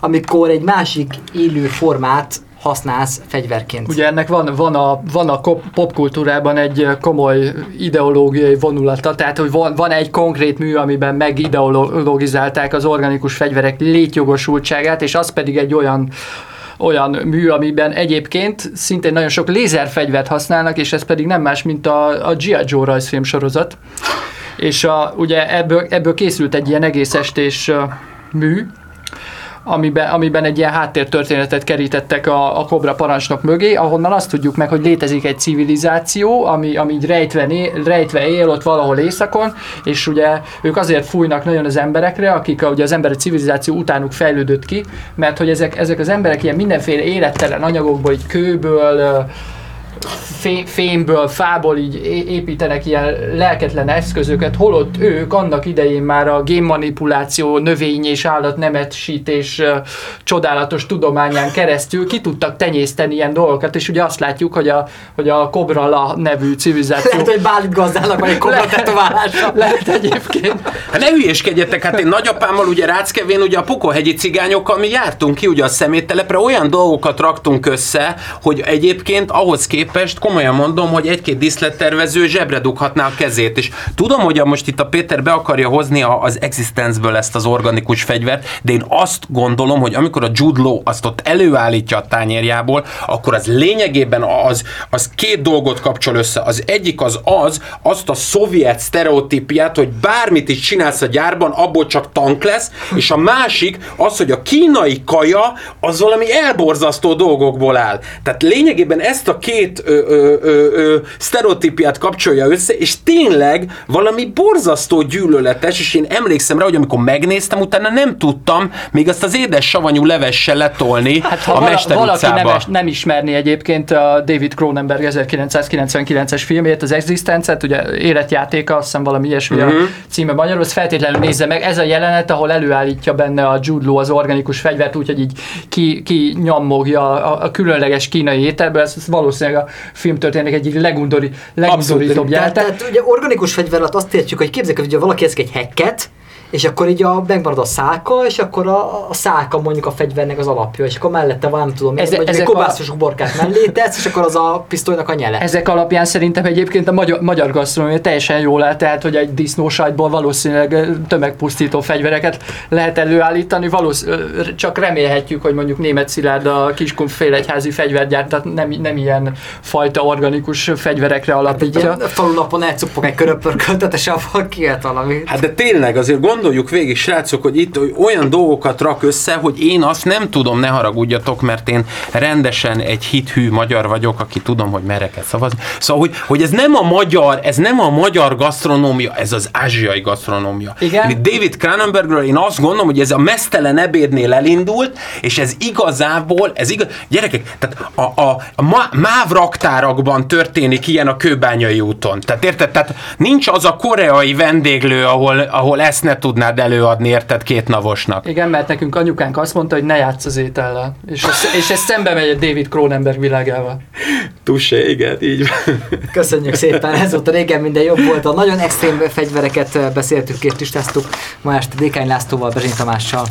amikor egy másik élő formát használsz fegyverként. Ugye ennek van, van a, van a popkultúrában egy komoly ideológiai vonulata, tehát hogy van, van egy konkrét mű, amiben megideologizálták az organikus fegyverek létjogosultságát, és az pedig egy olyan olyan mű, amiben egyébként szintén nagyon sok lézerfegyvert használnak, és ez pedig nem más, mint a, a G.I. Joe rajzfilm sorozat. És a, ugye ebből, ebből készült egy ilyen egész estés mű, amiben, amiben egy ilyen háttértörténetet kerítettek a, a Kobra parancsnok mögé, ahonnan azt tudjuk meg, hogy létezik egy civilizáció, ami, ami így rejtve, né, rejtve él ott valahol északon, és ugye ők azért fújnak nagyon az emberekre, akik ugye az emberi civilizáció utánuk fejlődött ki, mert hogy ezek, ezek az emberek ilyen mindenféle élettelen anyagokból, így kőből, fé- fémből, fából így építenek ilyen lelketlen eszközöket, holott ők annak idején már a génmanipuláció, növény és állatnemetsítés csodálatos tudományán keresztül ki tudtak tenyészteni ilyen dolgokat, és ugye azt látjuk, hogy a, hogy a Kobrala nevű civilizáció Lehet, hogy Bálint gazdának van egy kobra Lehet. tetoválása. lehet egyébként. Hát ne hülyéskedjetek, hát én nagyapámmal ugye Ráckevén ugye a Pokolhegyi cigányokkal mi jártunk ki ugye a szeméttelepre, olyan dolgokat raktunk össze, hogy egyébként ahhoz képest komolyan mondom, hogy egy-két diszlettervező zsebre dughatná a kezét, és tudom, hogy a, most itt a Péter be akarja hozni a, az existenceből ezt az organikus fegyvert, de én azt gondolom, hogy amikor a Jude Law azt ott előállítja a tányérjából, akkor az lényegében az, az két dolgot kapcsol össze. Az egyik az az, azt a szovjet sztereotípiát, hogy bármit is csinálsz a gyárban, abból csak tank lesz, és a másik az, hogy a kínai kaja az valami elborzasztó dolgokból áll. Tehát lényegében ezt a két ö, ö, ö, ö, sztereotípiát kapcsolja össze, és tényleg valami borzasztó gyűlöletes, és én emlékszem rá, hogy amikor megnéztem, utána nem tudtam még azt az édes savanyú levessel letolni Hát ha a vala, Mester valaki nem, utcába. es- nem ismerni egyébként a David Cronenberg 1999-es filmét, az Existence-et, ugye életjátéka, azt hiszem valami ilyesmi uh-huh. Mhm. a címe magyarul, azt feltétlenül nézze meg. Ez a jelenet, ahol előállítja benne a Jude Law az organikus fegyvert, úgyhogy így ki, ki nyammogja a, a különleges kínai ételből, ez, ez valószínűleg a filmtörténet egyik legundori, legundorítóbb Tehát, jelenet. tehát ugye organikus fegyver alatt azt értjük, hogy képzeljük, hogy valaki eszik egy hacket, és akkor így a, megmarad a szálka, és akkor a, a szálka mondjuk a fegyvernek az alapja, és akkor mellette van, nem tudom, Ez- ez, mondjuk egy a- borkát mellé tesz, és akkor az a pisztolynak a nyele. Ezek alapján szerintem egyébként a magyar, magyar gasztronómia teljesen jól áll, tehát hogy egy disznósajtból valószínűleg tömegpusztító fegyvereket lehet előállítani, valószínűleg csak remélhetjük, hogy mondjuk német Szilárd a Kiskun félegyházi fegyvergyártat nem, nem ilyen fajta organikus fegyverekre Egy alapítja. ilyen falunapon elcuppog egy köröpörköltet, és abban kijött valami. Hát de tényleg azért gondoljuk végig, srácok, hogy itt olyan dolgokat rak össze, hogy én azt nem tudom, ne haragudjatok, mert én rendesen egy hithű magyar vagyok, aki tudom, hogy merre kell szavazni. Szóval, hogy, hogy ez nem a magyar, ez nem a magyar gasztronómia, ez az ázsiai gasztronómia. Igen. Itt David Cronenbergről én azt gondolom, hogy ez a mesztelen ebédnél elindult, és ez igazából, ez igaz, gyerekek, tehát a, a, a má, MÁV raktárakban történik ilyen a kőbányai úton. Tehát érted? Tehát nincs az a koreai vendéglő, ahol, ahol ezt ne tudnád előadni, érted, két navosnak. Igen, mert nekünk anyukánk azt mondta, hogy ne játsz az étellel. És ez, és ez szembe megy a David Cronenberg világával. Tusé, igen, így van. Köszönjük szépen, ez volt a régen minden jobb volt. A nagyon extrém fegyvereket beszéltük és listáztuk ma este Dékány Lászlóval, Bezsény Tamással.